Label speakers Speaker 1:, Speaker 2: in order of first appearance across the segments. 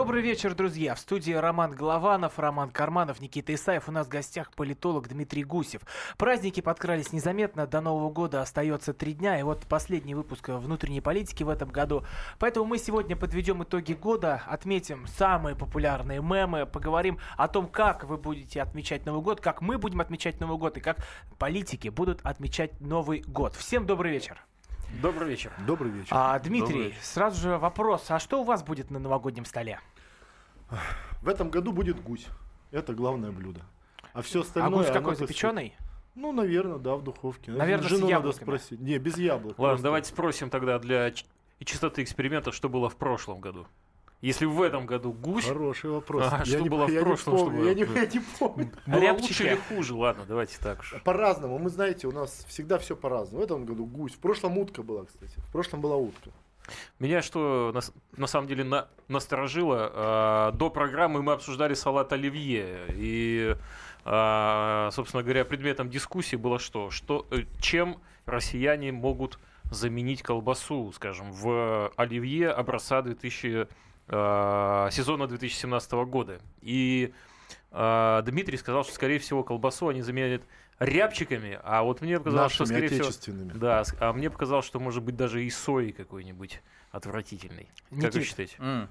Speaker 1: Добрый вечер, друзья. В студии Роман Голованов, Роман Карманов, Никита Исаев. У нас в гостях политолог Дмитрий Гусев. Праздники подкрались незаметно. До Нового года остается три дня. И вот последний выпуск внутренней политики в этом году. Поэтому мы сегодня подведем итоги года, отметим самые популярные мемы, поговорим о том, как вы будете отмечать Новый год, как мы будем отмечать Новый год и как политики будут отмечать Новый год. Всем добрый вечер.
Speaker 2: Добрый вечер.
Speaker 3: Добрый вечер.
Speaker 1: А, Дмитрий, Добрый. сразу же вопрос. А что у вас будет на новогоднем столе?
Speaker 3: В этом году будет гусь. Это главное блюдо. А все остальное...
Speaker 1: А гусь какой, запеченный?
Speaker 3: Ну, наверное, да, в духовке.
Speaker 1: Наверное, Жену с
Speaker 3: надо спросить. Не, без яблок.
Speaker 2: Ладно, просто. давайте спросим тогда для чистоты эксперимента, что было в прошлом году. Если в этом году гусь...
Speaker 3: Хороший вопрос.
Speaker 2: А, что не, было в прошлом?
Speaker 3: Не помню,
Speaker 2: что
Speaker 3: я, не, я не помню.
Speaker 2: Было лучше или хуже? Ладно, давайте так уж.
Speaker 3: По-разному. Мы, знаете, у нас всегда все по-разному. В этом году гусь. В прошлом утка была, кстати. В прошлом была утка.
Speaker 2: Меня что на, на самом деле на, насторожило, э, до программы мы обсуждали салат оливье. И, э, собственно говоря, предметом дискуссии было что? что э, чем россияне могут заменить колбасу, скажем, в оливье образца 2000 э, сезона 2017 года. И э, Дмитрий сказал, что, скорее всего, колбасу они заменят рябчиками, а вот мне показалось, что, скорее всего... Да, а мне показалось, что, может быть, даже и сои какой-нибудь отвратительный. Никит. Как вы считаете? Mm.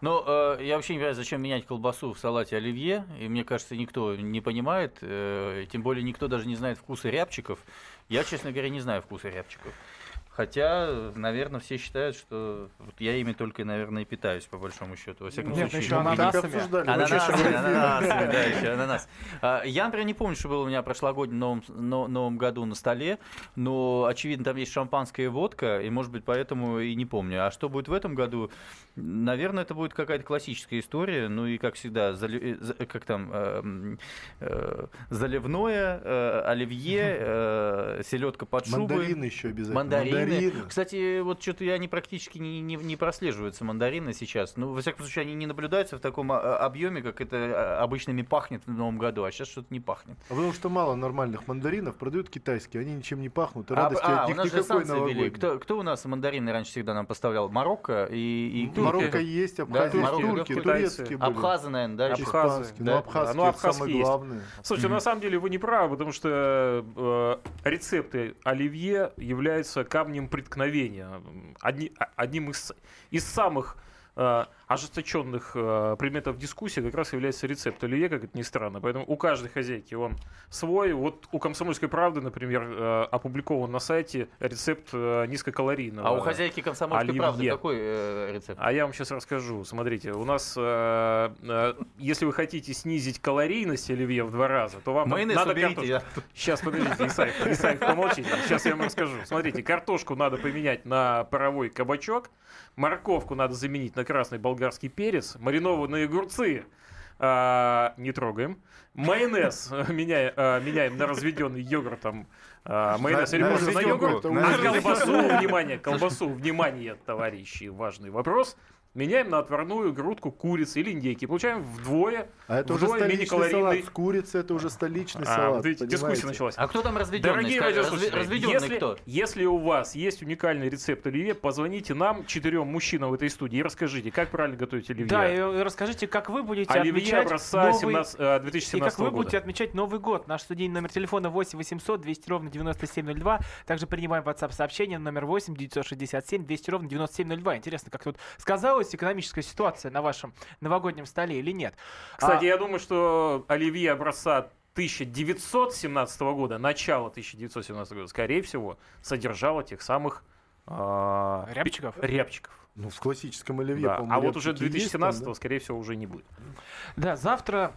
Speaker 4: Ну, э, я вообще не понимаю, зачем менять колбасу в салате оливье, и мне кажется, никто не понимает, э, тем более никто даже не знает вкуса рябчиков. Я, честно говоря, не знаю вкуса рябчиков. Хотя, наверное, все считают, что вот я ими только, наверное, и питаюсь, по большому счету. Во всяком
Speaker 1: Нет,
Speaker 4: случае.
Speaker 1: еще ананасами.
Speaker 4: Ананасами, ананасами, да, еще ананас. А, я, например, не помню, что было у меня прошлогоднем новом, новом году на столе, но, очевидно, там есть шампанское и водка, и, может быть, поэтому и не помню. А что будет в этом году? Наверное, это будет какая-то классическая история, ну и, как всегда, э, как там, э, э, заливное, оливье, селедка под шубой.
Speaker 3: Мандарины еще обязательно.
Speaker 4: Мандарины мандарины. Кстати, вот что-то они практически не, не, не прослеживаются, мандарины сейчас. Ну, во всяком случае, они не наблюдаются в таком а, объеме, как это а, обычными пахнет в Новом году, а сейчас что-то не пахнет.
Speaker 3: А потому что мало нормальных мандаринов продают китайские, они ничем не пахнут, и радости а, от них
Speaker 4: у нас
Speaker 3: никакой
Speaker 4: же Кто, кто у нас мандарины раньше всегда нам поставлял? Марокко и, и
Speaker 3: турки. Марокко есть, Абхазия, да, турки, турки, турецкие были.
Speaker 4: Абхазы, наверное, да?
Speaker 3: Абхазы.
Speaker 4: Да.
Speaker 3: Ну, абхазские, ну, абхазские самые главные.
Speaker 2: Слушайте, mm-hmm. на самом деле вы не правы, потому что э, рецепты оливье являются камнем преткновения явление, одни, одним из, из самых ожесточенных э, предметов дискуссии как раз является рецепт оливье, как это ни странно. Поэтому у каждой хозяйки он свой. Вот у «Комсомольской правды», например, э, опубликован на сайте рецепт э, низкокалорийного
Speaker 4: А у хозяйки «Комсомольской оливье. правды» какой э, рецепт?
Speaker 2: А я вам сейчас расскажу. Смотрите, у нас, э, э, если вы хотите снизить калорийность оливье в два раза, то вам
Speaker 4: Майонез
Speaker 2: надо
Speaker 4: уберите,
Speaker 2: картошку.
Speaker 4: Я...
Speaker 2: Сейчас, подождите, Исаев, Исаев, помолчите. Сейчас я вам расскажу. Смотрите, картошку надо поменять на паровой кабачок, морковку надо заменить на красный болгарский перец, маринованные огурцы а, не трогаем. Майонез меняем, а, меняем на разведенный йогуртом. А, майонез или можно на йогурт. А колбасу, внимание, колбасу, внимание, товарищи, важный вопрос меняем на отварную грудку курицы или индейки. Получаем вдвое,
Speaker 3: А это
Speaker 2: вдвое
Speaker 3: уже столичный салат. С это уже столичный а, салат.
Speaker 2: Видите, дискуссия началась.
Speaker 4: А кто там разведенный?
Speaker 2: Дорогие радиослушатели,
Speaker 4: разведенный
Speaker 2: если,
Speaker 4: кто?
Speaker 2: если у вас есть уникальный рецепт оливье, позвоните нам, четырем мужчинам в этой студии, и расскажите, как правильно готовить оливье.
Speaker 1: Да, и расскажите, как вы будете
Speaker 2: оливье
Speaker 1: отмечать
Speaker 2: образца
Speaker 1: новый...
Speaker 2: 17, 2017
Speaker 1: И как вы
Speaker 2: года.
Speaker 1: будете отмечать Новый год. Наш студийный номер телефона 8 800 200 ровно 9702. Также принимаем WhatsApp сообщение номер 8 967 200 ровно 9702. Интересно, как тут сказалась экономическая ситуация на вашем новогоднем столе или нет.
Speaker 2: Кстати, а... я думаю, что оливье образца 1917 года, начало 1917 года, скорее всего, содержало тех самых
Speaker 1: э, рябчиков.
Speaker 2: рябчиков.
Speaker 3: Ну, в классическом оливье,
Speaker 2: да. А вот уже 2017 да? скорее всего, уже не будет.
Speaker 1: Да, завтра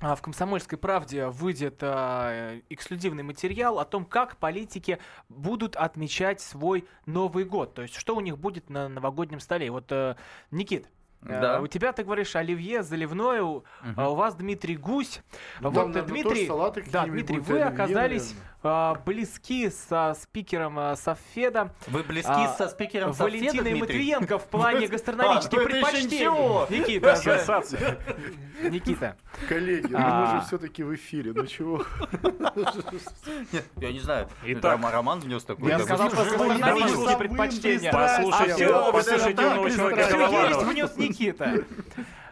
Speaker 1: в «Комсомольской правде» выйдет э, эксклюзивный материал о том, как политики будут отмечать свой Новый год. То есть, что у них будет на новогоднем столе. Вот, э, Никит, Э,
Speaker 4: Да.
Speaker 1: У тебя, ты говоришь, оливье заливное, у,
Speaker 4: Мгм.
Speaker 1: а у вас Дмитрий Гусь.
Speaker 3: Ну,
Speaker 1: вот,
Speaker 3: там,
Speaker 1: э,
Speaker 3: наверно,
Speaker 1: Дмитрий,
Speaker 3: тоже салаты
Speaker 1: да, Дмитрий, вы
Speaker 3: оливье,
Speaker 1: оказались
Speaker 3: наверно.
Speaker 1: А, близки со спикером а, Софеда
Speaker 4: Вы близки
Speaker 1: А,
Speaker 4: со спикером Софеда,
Speaker 1: Валентиной
Speaker 4: Дмитрий?
Speaker 1: Матвиенко в плане
Speaker 4: А,
Speaker 1: гастрономических
Speaker 4: ну
Speaker 1: предпочтений. Никита. Никита.
Speaker 3: Коллеги, ну
Speaker 1: А.
Speaker 3: мы же все-таки в эфире, ну чего?
Speaker 4: Я не знаю. Роман внес такой.
Speaker 1: Я сказал, гастрономические предпочтения.
Speaker 2: Послушайте,
Speaker 1: А
Speaker 2: послушайте Голованова.
Speaker 1: есть внес Никита.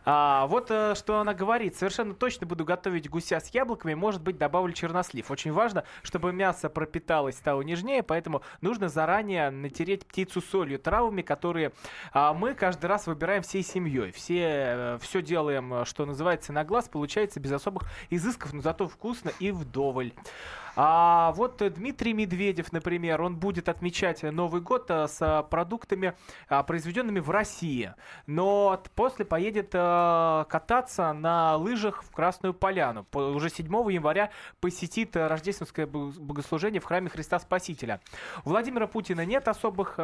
Speaker 1: А, вот э, что она говорит. Совершенно точно буду готовить гуся с яблоками. Может быть, добавлю чернослив. Очень важно, чтобы мясо пропиталось, стало нежнее, поэтому нужно заранее натереть птицу солью, травами, которые а, мы каждый раз выбираем всей семьей. Все, все делаем, э, что называется, на глаз. Получается без особых изысков, но зато вкусно и вдоволь. А вот э, Дмитрий Медведев, например, он будет отмечать Новый год э, с э, продуктами, а, произведенными в России. Но после поедет кататься на лыжах в Красную Поляну. По- Уже 7 января посетит рождественское бо- богослужение в храме Христа Спасителя. У Владимира Путина нет особых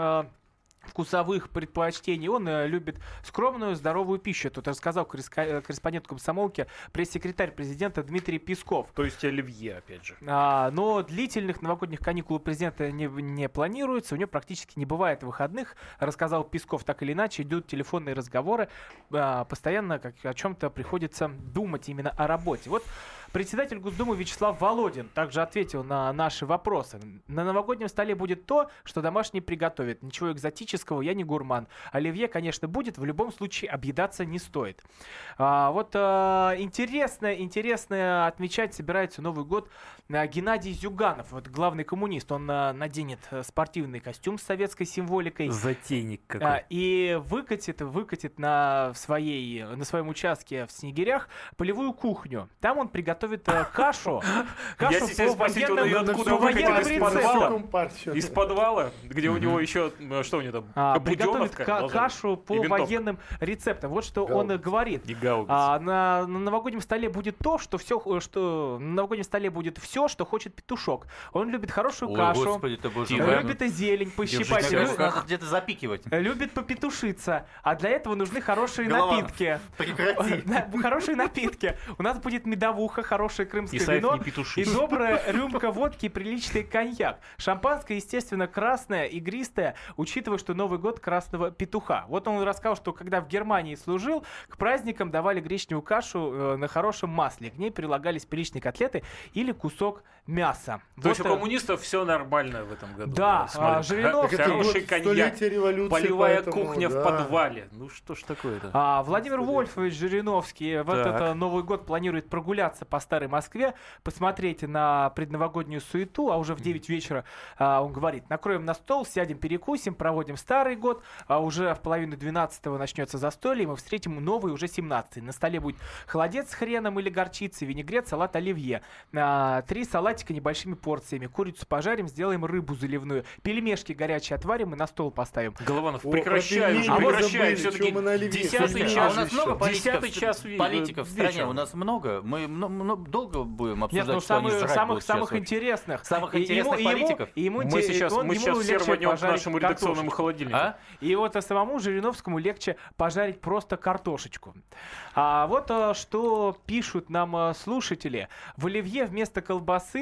Speaker 1: вкусовых предпочтений. Он э, любит скромную, здоровую пищу. Тут рассказал э, корреспондент комсомолки, пресс-секретарь президента Дмитрий Песков.
Speaker 2: То есть оливье, опять же.
Speaker 1: А, но длительных новогодних каникул у президента не, не планируется, у него практически не бывает выходных, рассказал Песков, так или иначе идут телефонные разговоры, а, постоянно как, о чем-то приходится думать именно о работе. Вот председатель Госдумы Вячеслав Володин также ответил на наши вопросы. На новогоднем столе будет то, что домашний приготовит. Ничего экзотического, я не гурман. Оливье, конечно, будет, в любом случае объедаться не стоит. А, вот а, интересно, интересно отмечать собирается Новый год Геннадий Зюганов, вот главный коммунист. Он а, наденет э, спортивный костюм с советской символикой.
Speaker 2: Затейник
Speaker 1: А, и выкатит, выкатит на, своей, на своем участке в Снегирях полевую кухню. Там он приготовит э, кашу.
Speaker 2: Я
Speaker 1: Кашу по военным,
Speaker 2: Из подвала? где у него еще, э, что у него там,
Speaker 1: А, приготовит кашу по военным рецептам. Вот что он говорит. А на, на новогоднем столе будет то, что все, что на новогоднем столе будет все, что хочет петушок. Он любит хорошую
Speaker 4: Ой,
Speaker 1: кашу,
Speaker 4: господи, ты боже
Speaker 2: Тихо.
Speaker 4: мой.
Speaker 1: любит и зелень
Speaker 4: Держите,
Speaker 1: пощипать,
Speaker 4: кажется, надо где-то запикивать.
Speaker 1: любит попетушиться. А для этого нужны хорошие
Speaker 4: Голованов,
Speaker 1: напитки.
Speaker 4: Прекрати.
Speaker 1: Хорошие напитки. У нас будет медовуха, хорошее крымское
Speaker 2: Исаев
Speaker 1: вино. И добрая рюмка водки и приличный коньяк. Шампанское, естественно, красное, игристое, учитывая, что Новый год красного петуха. Вот он рассказал, что когда в Германии служил, к праздникам давали гречневую кашу э, на хорошем масле. К ней прилагались приличные котлеты или кусок лепесток мяса.
Speaker 2: То есть у
Speaker 1: Вот,
Speaker 2: коммунистов все нормально в этом году.
Speaker 1: Да, а, Жириновский-
Speaker 3: Так
Speaker 2: Хороший коньяк. Полевая
Speaker 3: поэтому,
Speaker 2: кухня в
Speaker 3: да.
Speaker 2: подвале. Ну что ж такое-то?
Speaker 1: А, Владимир
Speaker 3: Господи.
Speaker 1: Вольфович Жириновский в этот
Speaker 2: Так.
Speaker 1: э, Новый год планирует прогуляться по Старой Москве, посмотреть на предновогоднюю суету, а уже в 9 вечера а, он говорит, накроем на стол, сядем, перекусим, проводим Старый год, а уже в половину 12 начнется застолье, и мы встретим новый уже 17 На столе будет холодец с хреном или горчицей, винегрет, салат оливье. А, Три салатика небольшими порциями. Курицу пожарим, сделаем рыбу заливную. Пельмешки горячие отварим и на стол поставим.
Speaker 2: Голованов, прекращай уже, прекращай. Все-таки десятый
Speaker 3: Слушайте,
Speaker 4: а
Speaker 2: час.
Speaker 4: у нас много политиков,
Speaker 2: час
Speaker 4: политиков в стране. У нас много. Мы мно- мно- долго будем
Speaker 1: Нет,
Speaker 4: обсуждать,
Speaker 1: ну
Speaker 4: что они
Speaker 1: самых, самых, интересных.
Speaker 4: Самых интересных
Speaker 1: ему- и ему-
Speaker 4: политиков?
Speaker 1: и ему
Speaker 2: Мы сейчас,
Speaker 1: он-
Speaker 2: мы сейчас все рванем к нашему редакционному холодильнику.
Speaker 1: А? И вот самому Жириновскому легче пожарить просто картошечку. А вот а, что пишут нам а, слушатели. В оливье вместо колбасы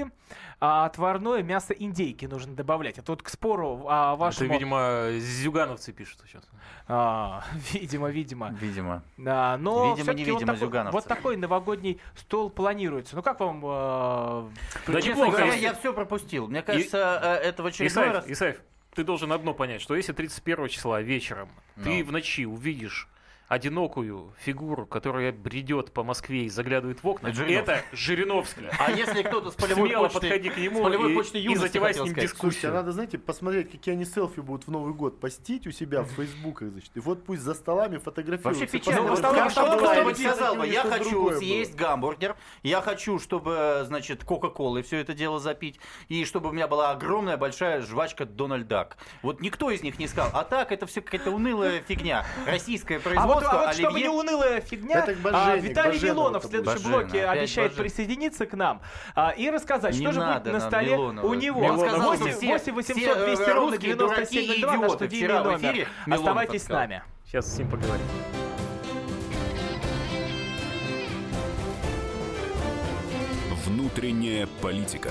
Speaker 1: а, отварное мясо индейки нужно добавлять. Это вот к спору а,
Speaker 2: Это,
Speaker 1: вашему...
Speaker 2: видимо, зюгановцы пишут сейчас.
Speaker 1: А, видимо, видимо.
Speaker 4: Видимо.
Speaker 1: Да, но
Speaker 4: Видимо,
Speaker 1: всё-таки
Speaker 4: невидимо,
Speaker 1: вот, такой,
Speaker 4: зюгановцы.
Speaker 1: вот такой новогодний стол планируется. Ну как вам... а,
Speaker 2: Да
Speaker 4: Честно
Speaker 2: неплохо.
Speaker 4: говоря, я все пропустил. Мне кажется, э, это в очередной
Speaker 2: Исаев,
Speaker 4: раз...
Speaker 2: Исаев, ты должен одно понять, что если 31 числа вечером ты
Speaker 4: Ну.
Speaker 2: в ночи увидишь одинокую фигуру, которая бредет по Москве и заглядывает в окна,
Speaker 4: Это Жириновский.
Speaker 2: это Жириновский.
Speaker 4: А если кто-то с полевой
Speaker 2: Смело
Speaker 4: почты...
Speaker 2: подходи к нему и,
Speaker 4: почты
Speaker 2: и затевай с ним
Speaker 4: сказать.
Speaker 2: дискуссию.
Speaker 3: Слушайте, а надо, знаете, посмотреть, какие они селфи будут в Новый год постить у себя в фейсбуках, значит. И вот пусть за столами фотографируются.
Speaker 4: Вообще печально.
Speaker 1: Ну,
Speaker 4: кто-нибудь сказал бы, я хочу съесть гамбургер, я хочу, чтобы, значит, Кока-Колой все это дело запить, и чтобы у меня была огромная большая жвачка Дональд Дак. Вот никто из них не сказал. А так, это все какая-то унылая фигня. Российское
Speaker 1: А
Speaker 4: Жестко,
Speaker 1: а вот Оливье... чтобы не унылая фигня, а, Виталий
Speaker 3: Баженов,
Speaker 1: Милонов в следующем
Speaker 4: Баженов,
Speaker 1: блоке обещает
Speaker 4: Баженов.
Speaker 1: присоединиться к нам а, и рассказать,
Speaker 4: не
Speaker 1: что же будет на столе
Speaker 4: Милонова.
Speaker 1: у него.
Speaker 4: Он сказал,
Speaker 1: 8, 8 800 200 ровно 9702, наш студийный номер. Оставайтесь с нами.
Speaker 2: Сейчас с ним поговорим.
Speaker 5: Внутренняя политика.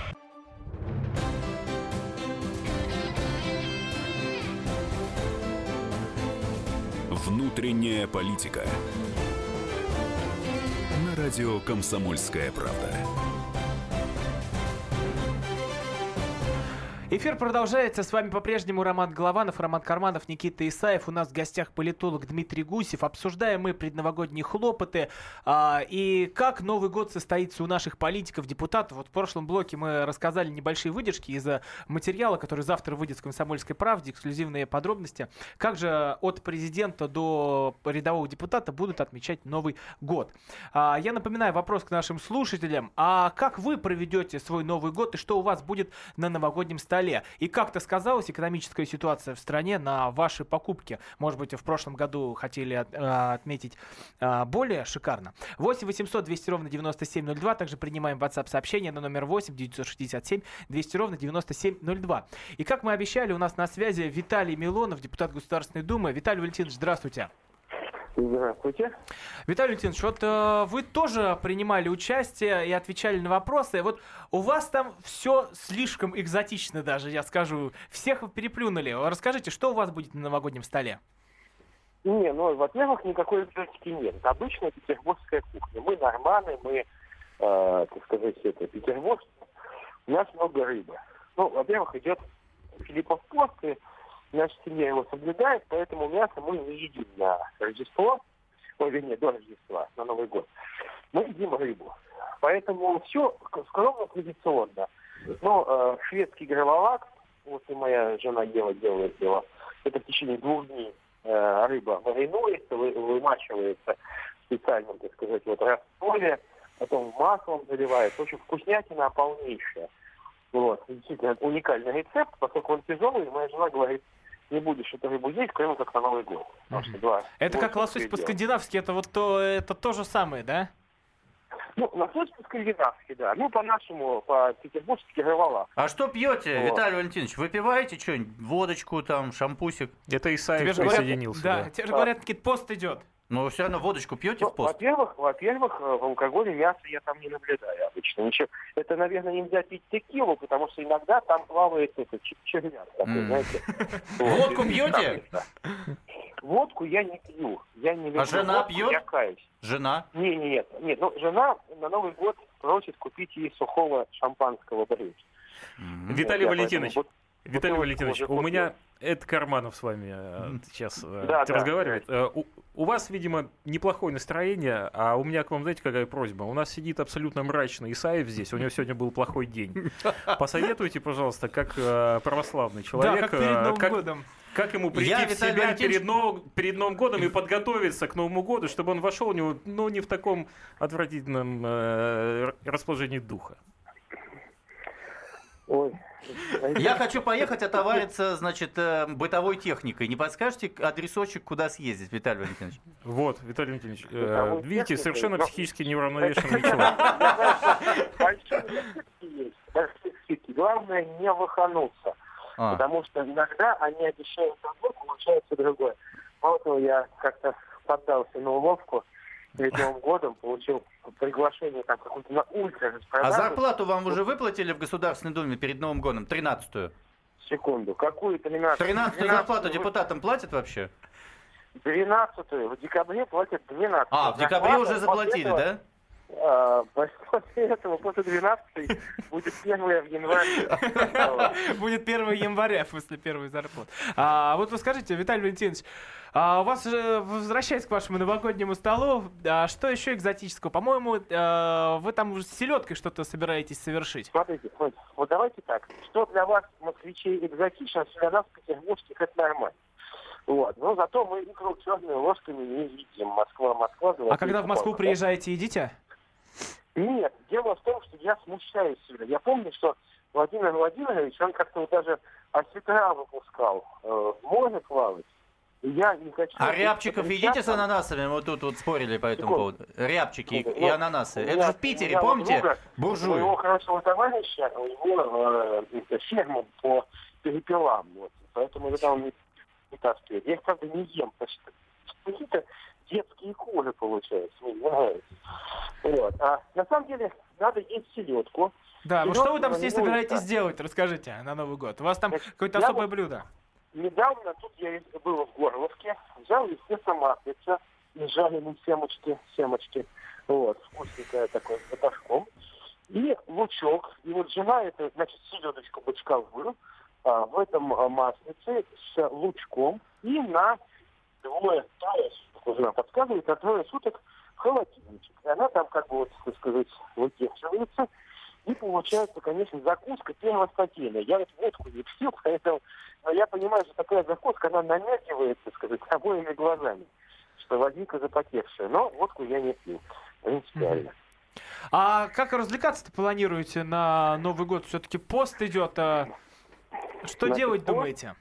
Speaker 5: Внутренняя политика. На радио Комсомольская правда.
Speaker 1: Эфир продолжается. С вами по-прежнему Роман Голованов, Роман Карманов, Никита Исаев. У нас в гостях политолог Дмитрий Гусев. Обсуждаем мы предновогодние хлопоты а, и как Новый год состоится у наших политиков, депутатов. Вот в прошлом блоке мы рассказали небольшие выдержки из материала, который завтра выйдет в «Комсомольской правде», эксклюзивные подробности. Как же от президента до рядового депутата будут отмечать Новый год? А, я напоминаю вопрос к нашим слушателям. А как вы проведете свой Новый год и что у вас будет на новогоднем столе? Столе. И как-то сказалась экономическая ситуация в стране на ваши покупки? Может быть, в прошлом году хотели от, э, отметить э, более шикарно. 8 800 200 ровно 9702. Также принимаем WhatsApp сообщение на номер 8 967 200 ровно 9702. И как мы обещали, у нас на связи Виталий Милонов, депутат Государственной Думы. Виталий Валентинович, здравствуйте.
Speaker 6: Здравствуйте.
Speaker 1: Виталий Валентинович, вот э, вы тоже принимали участие и отвечали на вопросы. Вот у вас там все слишком экзотично даже, я скажу. Всех переплюнули. Расскажите, что у вас будет на новогоднем столе?
Speaker 6: Не, ну, во-первых, никакой экзотики нет. Это обычная петербургская кухня. Мы норманы, мы, э, так сказать, это петербург. У нас много рыбы. Ну, во-первых, идет Филиппов пост, и Наша семья его соблюдает, поэтому мясо мы не едим на Рождество, ой, вернее, до Рождества, на Новый год. Мы едим рыбу. Поэтому все скромно традиционно. Но э, шведский граволак, вот и моя жена Ева делает его, это в течение двух дней э, рыба маринуется, вы, вымачивается в специальном, так сказать, вот растворе, потом маслом заливается. Очень вкуснятина полнейшая. Вот, действительно уникальный рецепт, поскольку он тяжелый, моя жена говорит, не будешь эту рыбу есть, кроме как на Новый год. Потому что два,
Speaker 1: это как лосось по-скандинавски, это вот то, это то же самое, да?
Speaker 6: Ну, лосось по-скандинавски, да. Ну, по-нашему, по-петербургски рывала.
Speaker 4: А что пьете, вот. Виталий Валентинович? Выпиваете что-нибудь? Водочку, там, шампусик?
Speaker 2: Это Исаев присоединился.
Speaker 1: Да, да. тебе же говорят, Никит, пост идет.
Speaker 4: Но все равно водочку пьете ну, в пост?
Speaker 6: Во-первых, во-первых, э, в алкоголе мясо я там не наблюдаю обычно. Ничего. Это, наверное, нельзя пить текилу, потому что иногда там плавает это, червяк такой, mm. знаете.
Speaker 4: Водку пьете?
Speaker 6: Водку я не пью. Я не
Speaker 4: люблю а жена
Speaker 6: водку,
Speaker 4: пьет?
Speaker 6: Я каюсь.
Speaker 4: Жена?
Speaker 6: Не, не, нет. Нет, ну, жена на Новый год просит купить ей сухого шампанского.
Speaker 2: Mm. Виталий вот, Валентинович, поэтому... Виталий Валентинович, у меня Эд Карманов с вами э, сейчас э, да, разговаривает. Да. Э, у, у вас, видимо, неплохое настроение, а у меня к вам, знаете, какая просьба? У нас сидит абсолютно мрачный Исаев здесь, у него сегодня был плохой день. Посоветуйте, пожалуйста, как православный человек,
Speaker 1: да, как перед Новым как, годом.
Speaker 2: Как ему прийти Я, в себя Валентинович... перед, нов... перед Новым годом и подготовиться к Новому году, чтобы он вошел у него, ну, не в таком отвратительном э, расположении духа?
Speaker 4: Ой, я хочу поехать отовариться, значит, э, бытовой техникой. Не подскажете адресочек, куда съездить, Виталий Валентинович?
Speaker 2: Вот, Виталий Валентинович, э, видите, совершенно психически неуравновешенный человек.
Speaker 6: Главное не выхануться. А. Потому что иногда они обещают одно, получается другое. Того, я как-то поддался на уловку, перед Новым годом получил приглашение там какую-то на ультра
Speaker 4: А зарплату вам уже выплатили в Государственной Думе перед Новым годом? Тринадцатую?
Speaker 6: Секунду. Какую тринадцатую?
Speaker 4: Тринадцатую зарплату депутатам платят вообще?
Speaker 6: Двенадцатую. В декабре платят двенадцатую.
Speaker 4: А, в декабре уже заплатили, да?
Speaker 6: А, после этого, после 12 будет 1 января.
Speaker 1: Будет 1 января после первой зарплаты. А вот вы скажите, Виталий Валентинович, а у вас же, возвращаясь к вашему новогоднему столу, а что еще экзотического? По-моему, а, вы там уже с селедкой что-то собираетесь совершить.
Speaker 6: Смотрите, вот, вот давайте так. Что для вас, москвичей, экзотично, для нас, петербургских, это нормально. Вот. Но зато мы икру черными ложками не едим. Москва, Москва.
Speaker 1: А когда в Москву приезжаете, едите?
Speaker 6: Нет, дело в том, что я смущаюсь всегда. Я помню, что Владимир Владимирович, он как-то вот даже осетра выпускал. Э, плавать. Я не хочу...
Speaker 4: А рябчиков едите с ананасами? Мы тут вот спорили по этому
Speaker 6: Секунду.
Speaker 4: поводу. Рябчики и- и
Speaker 6: Ну,
Speaker 4: ананасы.
Speaker 6: у
Speaker 4: Это же в Питере,
Speaker 6: у
Speaker 4: помните? Буржуи.
Speaker 6: Моего хорошего товарища, у него э, ферма по перепелам. Вот. Поэтому я там не вытаскиваю. Я их, правда, не ем, потому что какие-то детские кожи получаются. Вот. А на самом деле надо есть селедку.
Speaker 1: Да, ну что вы там с ней собираетесь делать? Расскажите на Новый год. У вас там какое-то особое
Speaker 6: вот-
Speaker 1: блюдо.
Speaker 6: Недавно тут я был в Горловке, взял, естественно, маслица и жареные семечки, семечки, вот, вкусненькое такое, с баташком, и лучок, и вот жена это, значит, селедочку бочковую, а, в этом а, маслице с лучком и на двое, трое жена подсказывает, на трое суток в холодильничек. И она там, как бы, вот, так сказать, выдерживается, и получается, конечно, закуска первостатейная. Я вот водку не пью, поэтому но я понимаю, что такая закуска, она намекивает, так сказать, обоими глазами, что возникла запотевшая. Но водку я не пью, принципиально.
Speaker 1: А как развлекаться-то планируете на Новый год? Все-таки пост идет. а Что
Speaker 6: Значит,
Speaker 1: делать,
Speaker 6: пост-
Speaker 1: думаете?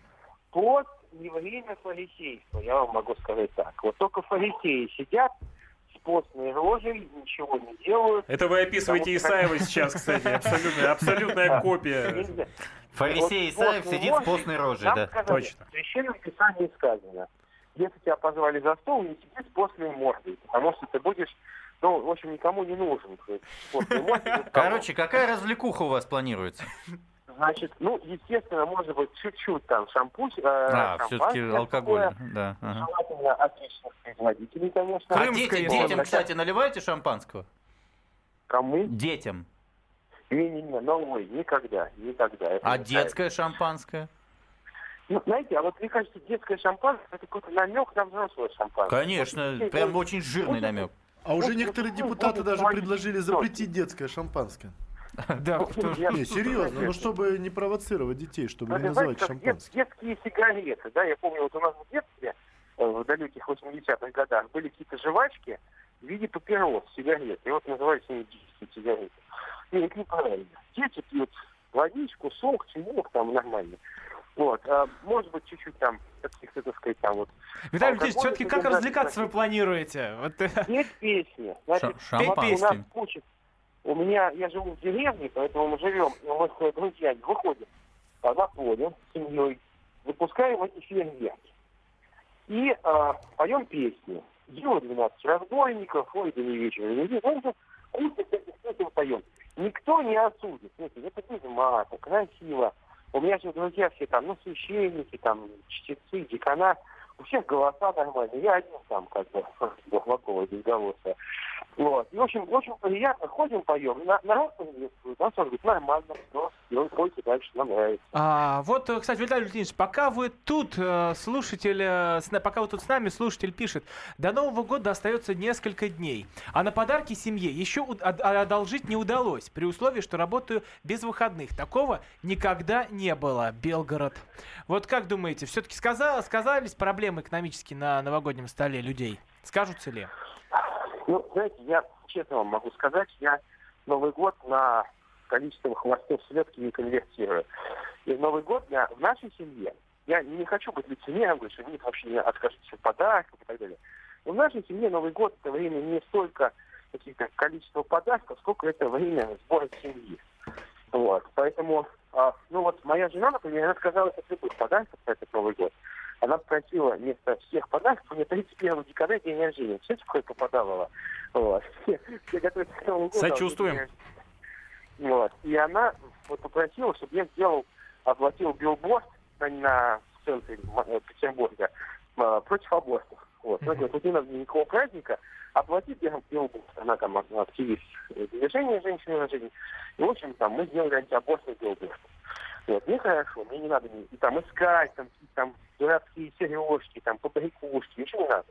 Speaker 6: Пост не время фарисейства, я вам могу сказать так. Вот только фарисеи сидят с постной рожей, ничего не делают.
Speaker 2: Это вы описываете Исаева сейчас, кстати. Абсолютно, абсолютная копия.
Speaker 4: Фарисей
Speaker 6: Вот
Speaker 4: Исаев сидит с постной рожей, да.
Speaker 6: сказали,
Speaker 2: Точно.
Speaker 6: В Священном Писании сказано, если тебя позвали за стол, не сиди с постной мордой, потому что ты будешь, ну, в общем, никому не нужен.
Speaker 4: Короче, какая развлекуха у вас планируется?
Speaker 6: Значит, ну, естественно, может быть, чуть-чуть там шампунь. э,
Speaker 4: А, все-таки алкоголь.
Speaker 6: такое.
Speaker 4: Да. ага.
Speaker 6: Желательно отличных производителей, конечно.
Speaker 4: А
Speaker 1: Крымская,
Speaker 4: детям, кстати, наливаете шампанского?
Speaker 6: Кому?
Speaker 4: Детям.
Speaker 6: Не-не-не, way, никогда, никогда. Это
Speaker 4: А
Speaker 6: не
Speaker 4: детское шампанское?
Speaker 6: Ну, знаете, а вот мне кажется, детское шампанское это какой-то намек на взрослое шампанское.
Speaker 4: Конечно,
Speaker 6: Вот,
Speaker 4: прям очень жирный намек.
Speaker 3: А уже некоторые депутаты даже предложили запретить детское шампанское.
Speaker 1: Да,
Speaker 3: Не, серьезно, ну чтобы не провоцировать детей, чтобы не называть шампанским.
Speaker 6: детские сигареты, да, я помню, вот у нас в детстве, э, в далеких 80-х годах, были какие-то жвачки в виде папирос, сигарет, и вот назывались они детские сигареты. И это неправильно. Дети пьют водичку, сок, чаек там нормально. Вот, а, может быть, чуть-чуть там, каких-то, так сказать, там вот.
Speaker 1: Виталий Валентинович, все-таки как развлекаться вы планируете? Вот,
Speaker 6: Петь песни. Значит,
Speaker 4: Ша-
Speaker 6: вот у нас
Speaker 4: шампанским.
Speaker 6: У меня, я живу в деревне, поэтому мы живем, мы с друзьями выходим на поле с семьей, выпускаем эти фейерверки. И а, поем песни. Дело 12 разбойников, ой, да не вечер, не вечер. Общем, куча песен поем. Никто не осудит. Знаете, это без мата, красиво. У меня же друзья все там, ну, священники, там, чтецы, декана. У всех голоса нормальные. Я один там, как бы, Бахлакова, без голоса. Вот. И, общем, очень приятно. Ходим, поем. На, народ приветствует. Нас он говорит, нормально, все, делай, пойте дальше, нам нравится.
Speaker 1: А, вот, э, кстати, Виталий Валентинович, пока вы тут, э, слушатель, э, пока вы тут с нами, слушатель пишет, до Нового года остается несколько дней, а на подарки семье еще а- одолжить не удалось, при условии, что работаю без выходных. Такого никогда не было, Белгород. Вот как думаете, все-таки сказа- сказались проблемы экономические на новогоднем столе людей? Скажутся ли?
Speaker 6: Ну, знаете, я честно вам могу сказать, я Новый год на количество хвостов селедки не конвертирую. И Новый год для, в нашей семье, я не хочу быть лицемером, говорить, что нет, вообще не откажитесь от подарков и так далее. Но в нашей семье Новый год это время не столько каких-то количества подарков, сколько это время сбора семьи. Вот. Поэтому, а, ну вот моя жена, например, она отказалась от любых подарков этот Новый год. Она просила вместо всех подарков, у нее 31 декабря день рождения. Все такое попадало. Вот. Все, все готовятся к Новому году. а
Speaker 2: Сочувствуем.
Speaker 6: Вот. И она вот попросила, чтобы я сделал, оплатил билборд на, на центре э, Петербурга э, против абортов. Вот. Она говорит, вот не надо никакого праздника, оплати бил- билборд. Она там ак- активист э, движения женщин на жизнь. И, в общем, там мы сделали антиабортный билборд. Вот, мне хорошо, мне не надо и там искать, там, там дурацкие сережки, там, побрякушки, ничего не надо.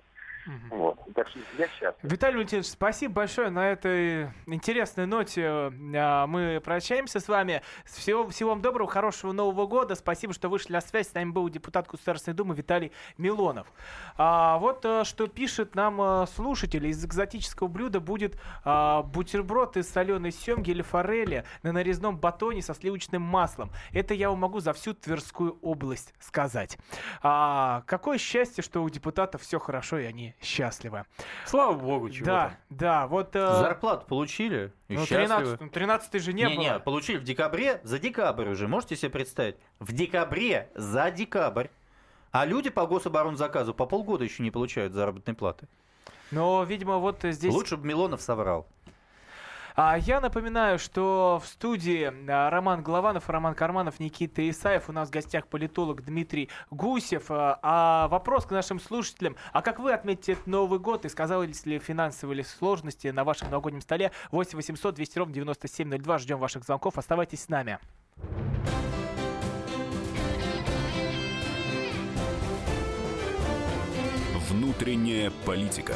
Speaker 6: Вот. Так что я счастлив.
Speaker 1: Виталий Валентинович, спасибо большое. На этой интересной ноте а, мы прощаемся с вами. Всего, всего вам доброго, хорошего Нового года. Спасибо, что вышли на связь. С нами был депутат Государственной Думы Виталий Милонов. А, вот а, что пишет нам а, слушатель. Из экзотического блюда будет а, бутерброд из соленой семги или форели на нарезном батоне со сливочным маслом. Это я вам могу за всю Тверскую область сказать. А, какое счастье, что у депутатов все хорошо и они счастливы.
Speaker 2: Слава богу, чего
Speaker 1: Да, да, вот... э,
Speaker 4: Зарплату получили? И
Speaker 1: ну,
Speaker 4: счастливы.
Speaker 1: 13, ну, 13 же не,
Speaker 4: Не,
Speaker 1: было.
Speaker 4: не, получили в декабре, за декабрь уже, можете себе представить? В декабре за декабрь. А люди по гособоронзаказу по полгода еще не получают заработной платы.
Speaker 1: Но, видимо, вот здесь...
Speaker 4: Лучше бы Милонов соврал.
Speaker 1: А я напоминаю, что в студии а, Роман Голованов, Роман Карманов, Никита Исаев. У нас в гостях политолог Дмитрий Гусев. А, а вопрос к нашим слушателям. А как вы отметите этот Новый год? И сказались ли финансовые сложности на вашем новогоднем столе? 8 800 200 ровно 9702. Ждем ваших звонков. Оставайтесь с нами.
Speaker 5: Внутренняя политика.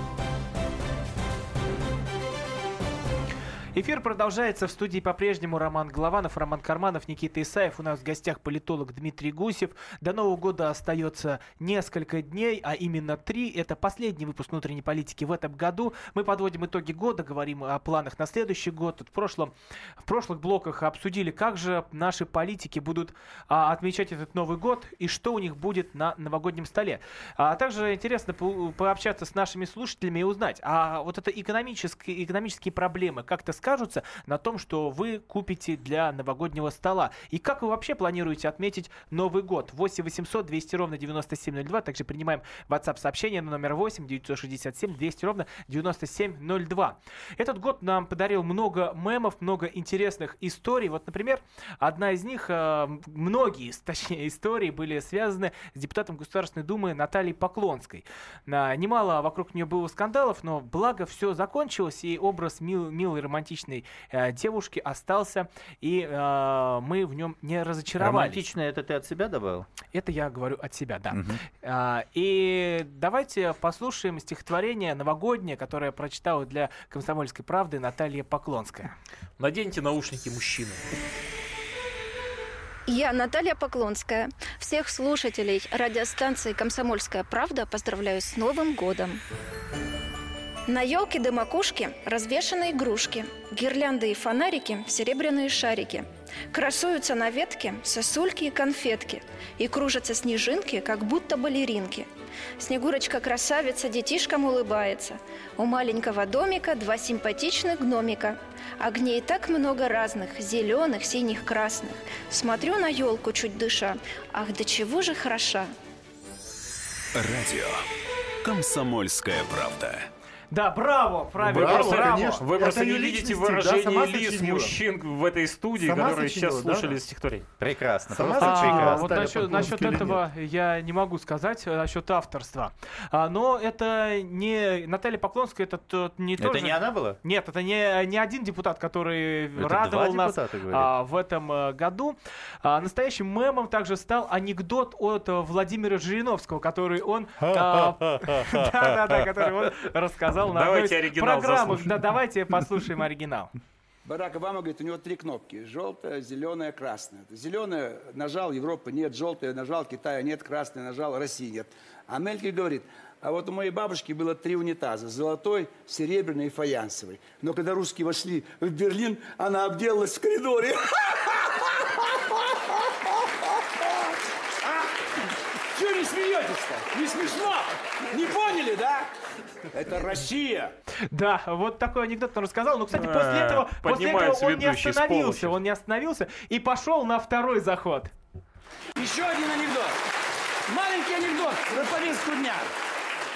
Speaker 1: Эфир продолжается. В студии по-прежнему Роман Голованов, Роман Карманов, Никита Исаев. У нас в гостях политолог Дмитрий Гусев. До Нового года остается несколько дней, а именно три. Это последний выпуск внутренней политики в этом году. Мы подводим итоги года, говорим о планах на следующий год. Тут в, прошлом, в прошлых блоках обсудили, как же наши политики будут а, отмечать этот Новый год и что у них будет на новогоднем столе. А также интересно по- пообщаться с нашими слушателями и узнать, а вот это экономические, экономические проблемы как-то скажутся на том, что вы купите для новогоднего стола. И как вы вообще планируете отметить Новый год? 8 800 200 ровно 9702. Также принимаем WhatsApp сообщение на номер 8 967 200 ровно 9702. Этот год нам подарил много мемов, много интересных историй. Вот, например, одна из них, э, многие, точнее, истории были связаны с депутатом Государственной Думы Натальей Поклонской. А, Немало вокруг нее было скандалов, но благо все закончилось, и образ мил- милой романтичной э, девушки остался, и э, мы в нем не разочаровались.
Speaker 4: Романтично это ты от себя добавил?
Speaker 1: Это я говорю от себя, да.
Speaker 4: Мгм.
Speaker 1: А, И давайте послушаем стихотворение новогоднее, которое прочитала для «Комсомольской правды» Наталья Поклонская.
Speaker 2: Наденьте наушники, мужчины.
Speaker 7: Я, Наталья Поклонская, всех слушателей радиостанции «Комсомольская правда» поздравляю с Новым годом. На елке до макушки развешаны игрушки, гирлянды и фонарики, серебряные шарики. Красуются на ветке сосульки и конфетки, и кружатся снежинки, как будто балеринки. Снегурочка-красавица детишкам улыбается. У маленького домика два симпатичных гномика. Огней так много разных, зеленых, синих, красных. Смотрю на елку, чуть дыша. Ах, до чего же хороша!
Speaker 5: Радио Комсомольская правда.
Speaker 1: Да, браво, правильно,
Speaker 3: Браво,
Speaker 1: браво.
Speaker 3: конечно.
Speaker 2: Вы просто не видите
Speaker 3: да,
Speaker 2: выражение
Speaker 3: сама
Speaker 2: лиц мужчин в этой студии,
Speaker 3: Сама
Speaker 2: которые сейчас
Speaker 3: сочинила, да?
Speaker 2: слушали стихотворение.
Speaker 4: Прекрасно.
Speaker 3: Сама
Speaker 4: просто?
Speaker 1: А,
Speaker 4: прекрасно.
Speaker 1: вот насчет, насчет этого я не могу сказать, э, насчет авторства. А, но это не... Наталья Поклонская, это тот- не
Speaker 4: Это
Speaker 1: тоже...
Speaker 4: не она была?
Speaker 1: Нет, это не, не один депутат, который
Speaker 4: Это
Speaker 1: радовал нас а, в этом э, году. А, настоящим мемом также стал анекдот от э, Владимира Жириновского, который он... а, Да-да-да, который он рассказал на одной
Speaker 2: Давайте
Speaker 1: из
Speaker 2: оригинал
Speaker 1: программ.
Speaker 2: заслушаем.
Speaker 1: Да, Давайте послушаем оригинал.
Speaker 8: Барак Обама говорит, у него три кнопки. Желтая, зеленая, красная. Зеленая нажал, Европы нет. Желтая нажал, Китая нет. Красная нажал, России нет. А Мелькель говорит, а вот у моей бабушки было три унитаза. Золотой, серебряный и фаянсовый. Но когда русские вошли в Берлин, она обделалась в коридоре. Чего не смеетесь? смеетесь-то? Не смешно? Не поняли, да? Это Россия.
Speaker 1: Да, вот такой анекдот он рассказал. Но, кстати,
Speaker 2: А,
Speaker 1: после этого, после этого он не
Speaker 2: ведущий с
Speaker 1: остановился. Он не остановился и пошел на второй заход.
Speaker 8: Еще один анекдот. Маленький анекдот на повестку дня.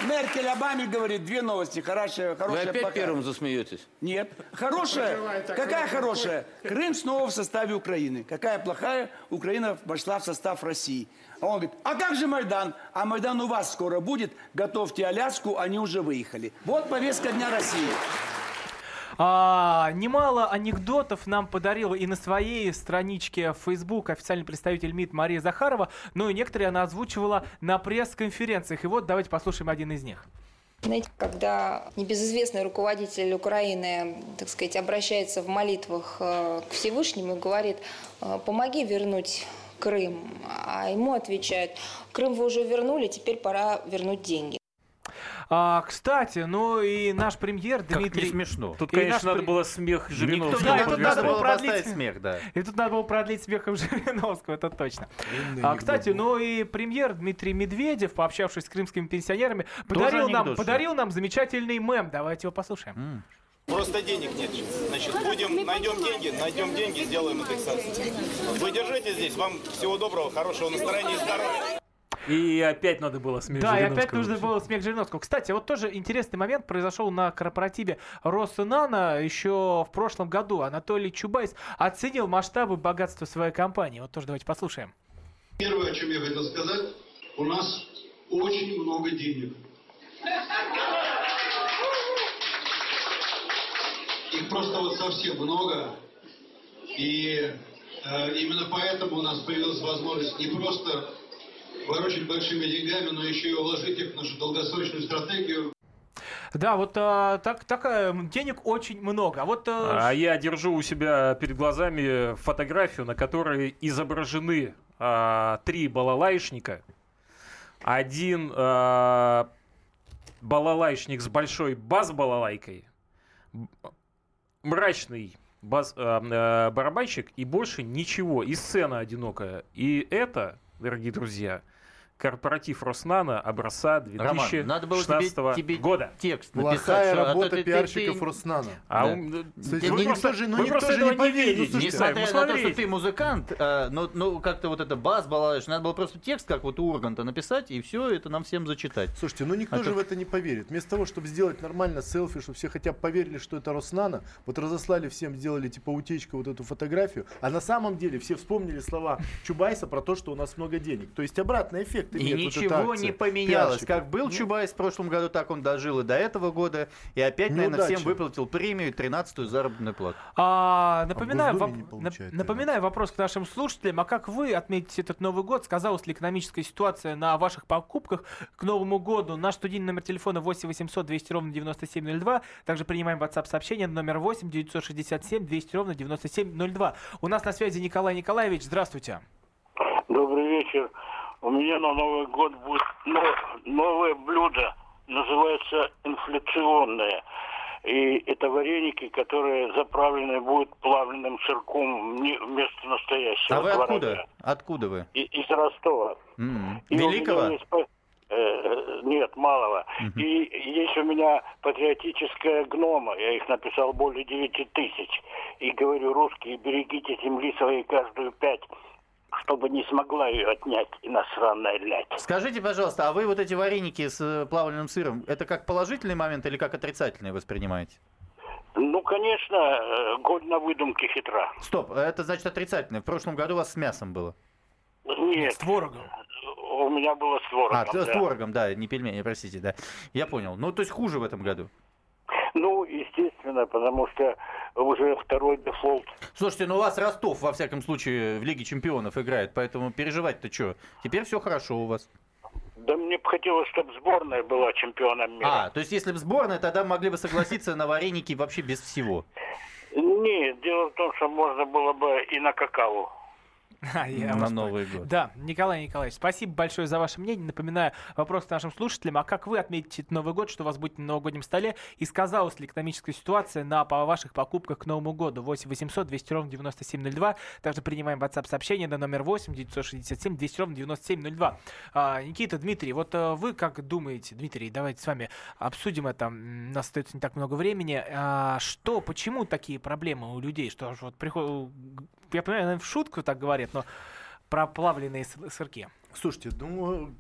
Speaker 8: Меркель Обаме говорит две новости. Хорошая,
Speaker 9: Вы
Speaker 8: хорошая,
Speaker 9: опять
Speaker 8: плохая.
Speaker 9: первым засмеетесь?
Speaker 8: Нет. Хорошая. Какая хорошая? Крым снова в составе Украины. Какая плохая? Украина вошла в состав России. А он говорит, а как же Майдан? А Майдан у вас скоро будет. Готовьте Аляску, они уже выехали. Вот повестка дня России.
Speaker 1: А, немало анекдотов нам подарила и на своей страничке в Facebook официальный представитель МИД Мария Захарова, но и некоторые она озвучивала на пресс-конференциях. И вот давайте послушаем один из них.
Speaker 10: Знаете, когда небезызвестный руководитель Украины, так сказать, обращается в молитвах э, к Всевышнему и говорит, э, помоги вернуть Крым, а ему отвечают, Крым вы уже вернули, теперь пора вернуть деньги.
Speaker 1: А, кстати, ну и наш премьер
Speaker 4: Как
Speaker 1: Дмитрий...
Speaker 4: не смешно.
Speaker 2: Тут,
Speaker 1: И
Speaker 2: конечно,
Speaker 1: наш
Speaker 2: надо было смех Жириновского
Speaker 1: Да, и тут надо было продлить-
Speaker 4: смех, да.
Speaker 1: И тут надо было продлить смехом Жириновского, это точно. А, кстати, ну и премьер Дмитрий Медведев, пообщавшись с крымскими пенсионерами, подарил нам, подарил нам замечательный мем. Давайте его послушаем.
Speaker 11: Просто денег нет. Значит, будем, найдем деньги, найдем деньги, сделаем индексацию. Вы держите здесь. Вам всего доброго, хорошего настроения и здоровья.
Speaker 2: И опять надо было смех
Speaker 1: Да, и опять нужно было смех Жириновского. Кстати, вот тоже интересный момент произошел на корпоративе Росинана еще в прошлом году. Анатолий Чубайс оценил масштабы богатства своей компании. Вот тоже давайте послушаем.
Speaker 12: Первое, о чем я хотел сказать, у нас очень много денег. Их просто вот совсем много. И э, именно поэтому у нас появилась возможность не просто ворочать большими деньгами, но еще и вложить их в нашу долгосрочную стратегию.
Speaker 1: Да, вот а, так, такая, м, денег очень много. А вот... а,
Speaker 2: А я держу у себя перед глазами фотографию, на которой изображены а, три балалайшника. Один а, балалайшник с большой бас-балалайкой, мрачный бас, а, а, барабанщик и больше ничего. И сцена одинокая. И это, дорогие друзья, корпоратив Роснана образца
Speaker 4: Роман,
Speaker 2: 2016
Speaker 4: надо было тебе, тебе
Speaker 2: года.
Speaker 4: текст написать.
Speaker 3: Плохая
Speaker 4: что- а то
Speaker 3: работа
Speaker 4: ты- ты-
Speaker 3: пиарщиков
Speaker 4: ты-
Speaker 3: Роснана.
Speaker 2: А
Speaker 4: Да.
Speaker 2: он-
Speaker 3: Кстати,
Speaker 2: вы
Speaker 3: ну никто же, ну
Speaker 2: вы
Speaker 3: никто
Speaker 2: просто
Speaker 3: же не поверит. Ну, слушайте,
Speaker 2: Не
Speaker 4: Несмотря на то, что ты музыкант, э, ну, ну как-то вот это бас балалайш, надо было просто текст, как вот у Урганта, написать, и все это нам всем зачитать.
Speaker 3: Слушайте, ну никто
Speaker 4: А
Speaker 3: же
Speaker 4: то-
Speaker 3: в это не поверит. Вместо того, чтобы сделать нормально селфи, чтобы все хотя бы поверили, что это Роснана, вот разослали всем, сделали типа утечку вот эту фотографию, а на самом деле все вспомнили слова Чубайса про то, что у нас много денег. То есть обратный эффект
Speaker 4: И
Speaker 3: вот эта
Speaker 4: ничего
Speaker 3: акция
Speaker 4: не поменялось.
Speaker 3: пиарщиков.
Speaker 4: Как был Чубайс в прошлом году, так он дожил и до этого года. И опять,
Speaker 3: Ну,
Speaker 4: наверное, всем
Speaker 3: удачи.
Speaker 4: выплатил премию 13-ю заработную плату.
Speaker 1: А, напоминаю,
Speaker 3: в Госдуме
Speaker 1: воп- напоминаю вопрос к нашим слушателям. А как вы отметите этот Новый год? Сказалась ли экономическая ситуация на ваших покупках к Новому году? Наш студийный номер телефона 8 800 200 ровно 9702. Также принимаем WhatsApp сообщение номер 8 967 200 ровно 9702. У нас на связи Николай Николаевич. Здравствуйте.
Speaker 13: Добрый вечер. У меня на Новый год будет но- новое блюдо. Называется инфляционное. И это вареники, которые заправлены будут плавленным сырком вместо настоящего
Speaker 4: А вы
Speaker 13: творога.
Speaker 4: откуда? Откуда вы?
Speaker 13: И- из Ростова.
Speaker 4: М,
Speaker 13: И
Speaker 4: Великого?
Speaker 13: есть э, нет, малого.
Speaker 4: Мгм.
Speaker 13: И есть у меня патриотическая гнома. Я их написал более 9 тысяч. И говорю, русские, берегите земли своей каждую пять, чтобы не смогла ее отнять иностранная лять.
Speaker 4: Скажите, пожалуйста, а вы вот эти вареники с э, плавленным сыром, это как положительный момент или как отрицательный воспринимаете?
Speaker 13: Ну, конечно, э, год на выдумке хитра.
Speaker 4: Стоп, это значит отрицательный. В прошлом году у вас с мясом было.
Speaker 13: Нет,
Speaker 1: С творогом.
Speaker 13: у меня было с творогом.
Speaker 4: А, с
Speaker 13: да.
Speaker 4: творогом, да, не пельмени, простите, да. Я понял. Ну, то есть хуже в этом году.
Speaker 13: Ну, естественно, потому что уже второй дефолт.
Speaker 4: Слушайте, ну у вас Ростов, во всяком случае, в Лиге Чемпионов играет, поэтому переживать-то что? Теперь все хорошо у вас.
Speaker 13: Да мне бы хотелось, чтобы сборная была чемпионом мира.
Speaker 4: А, то есть если бы сборная, тогда могли бы согласиться на вареники вообще без всего.
Speaker 13: Нет, дело в том, что можно было бы и на какао.
Speaker 1: А, я
Speaker 4: на Новый год.
Speaker 1: Да, Николай Николаевич, спасибо большое за ваше мнение. Напоминаю вопрос нашим слушателям. А как вы отметите Новый год, что у вас будет на новогоднем столе? И сказалась ли экономическая ситуация на по ваших покупках к Новому году? 8 800 200 ровно 9702. Также принимаем WhatsApp сообщение на номер 8 967 200 ровно 9702. А, Никита, Дмитрий, вот а, вы как думаете, Дмитрий, давайте с вами обсудим это. У нас остается не так много времени. А, что, почему такие проблемы у людей? Что вот приходит... Я понимаю, наверное, в шутку так говорят, но про плавленые с- сырки.
Speaker 3: Слушайте, ну,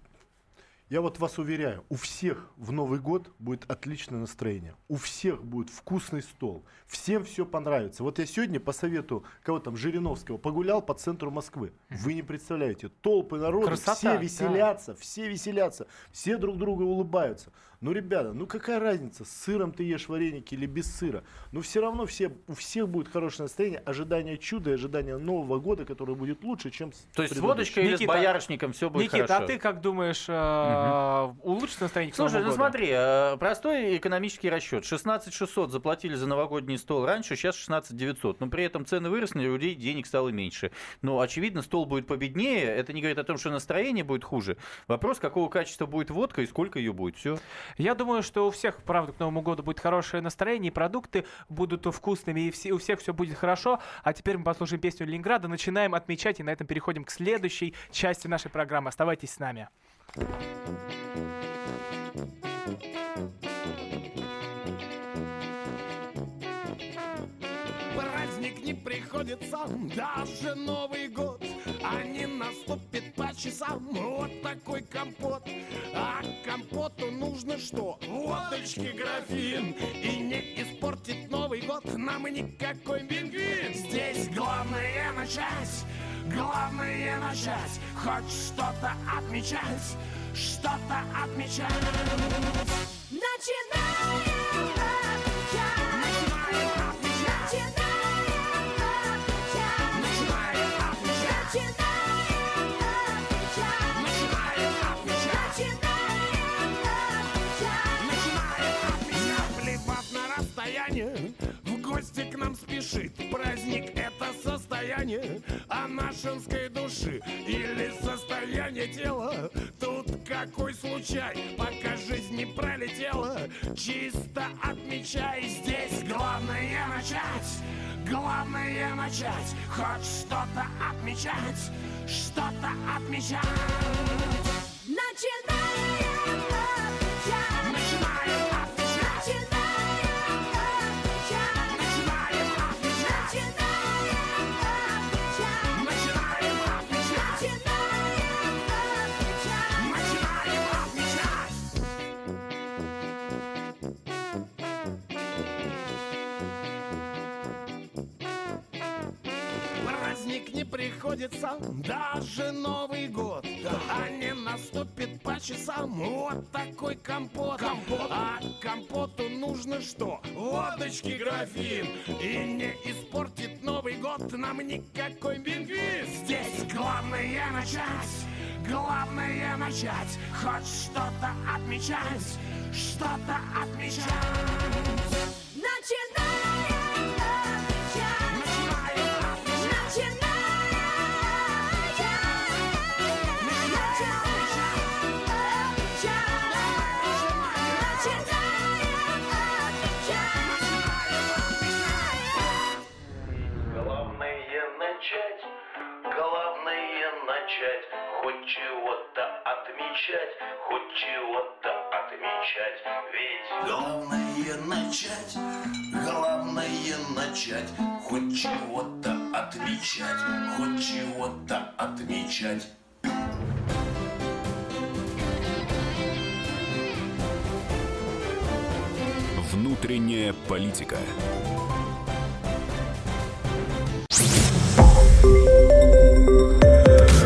Speaker 3: я вот вас уверяю, у всех в Новый год будет отличное настроение. У всех будет вкусный стол. Всем все понравится. Вот я сегодня по совету кого там, Жириновского, погулял по центру Москвы. Вы не представляете, толпы народу,
Speaker 1: Красота,
Speaker 3: все
Speaker 1: да.
Speaker 3: веселятся, все веселятся, все друг другу улыбаются. Ну, ребята, ну какая разница, с сыром ты ешь вареники или без сыра? Но все равно все, у всех будет хорошее настроение, ожидание чуда и ожидание Нового года, который будет лучше, чем с
Speaker 4: То есть с водочкой или с
Speaker 1: Никита,
Speaker 4: боярышником все будет
Speaker 1: Никита,
Speaker 4: хорошо?
Speaker 1: а ты как думаешь, э, улучшит настроение к
Speaker 4: Слушай, ну смотри, э, простой экономический расчет. 16 600 заплатили за новогодний стол раньше, сейчас 16 900. Но при этом цены выросли, у людей денег стало меньше. Но, очевидно, стол будет победнее. Это не говорит о том, что настроение будет хуже. Вопрос, какого качества будет водка и сколько ее будет. Все.
Speaker 1: Я думаю, что у всех, правда, к Новому году будет хорошее настроение, и продукты будут вкусными, и все, у всех все будет хорошо. А теперь мы послушаем песню Ленинграда, начинаем отмечать, и на этом переходим к следующей части нашей программы. Оставайтесь с нами.
Speaker 14: Праздник не приходится, даже Новый год А не наступит по часам вот такой компот. А компоту нужно что? Водочки графин. И не испортит Новый год нам никакой пингвин. Здесь главное начать, главное начать Хоть что-то отмечать, что-то отмечать.
Speaker 10: Начинаем
Speaker 14: спешит. Праздник — это состояние анашинской души или состояние тела. Тут какой случай, пока жизнь не пролетела. Чисто отмечай, здесь главное начать. Главное начать, хоть что-то отмечать, что-то отмечать.
Speaker 10: Начинаем
Speaker 14: приходится, даже Новый год А не наступит по часам. Вот такой компот, А компоту нужно что? Водочки графин. И не испортит Новый год нам никакой пингвин Здесь главное начать, главное начать. Хоть что-то отмечать, что-то отмечать.
Speaker 10: Начинаем отмечать,
Speaker 11: хоть чего-то отмечать, ведь главное начать, главное начать, хоть чего-то отмечать, хоть чего-то отмечать.
Speaker 5: Внутренняя политика.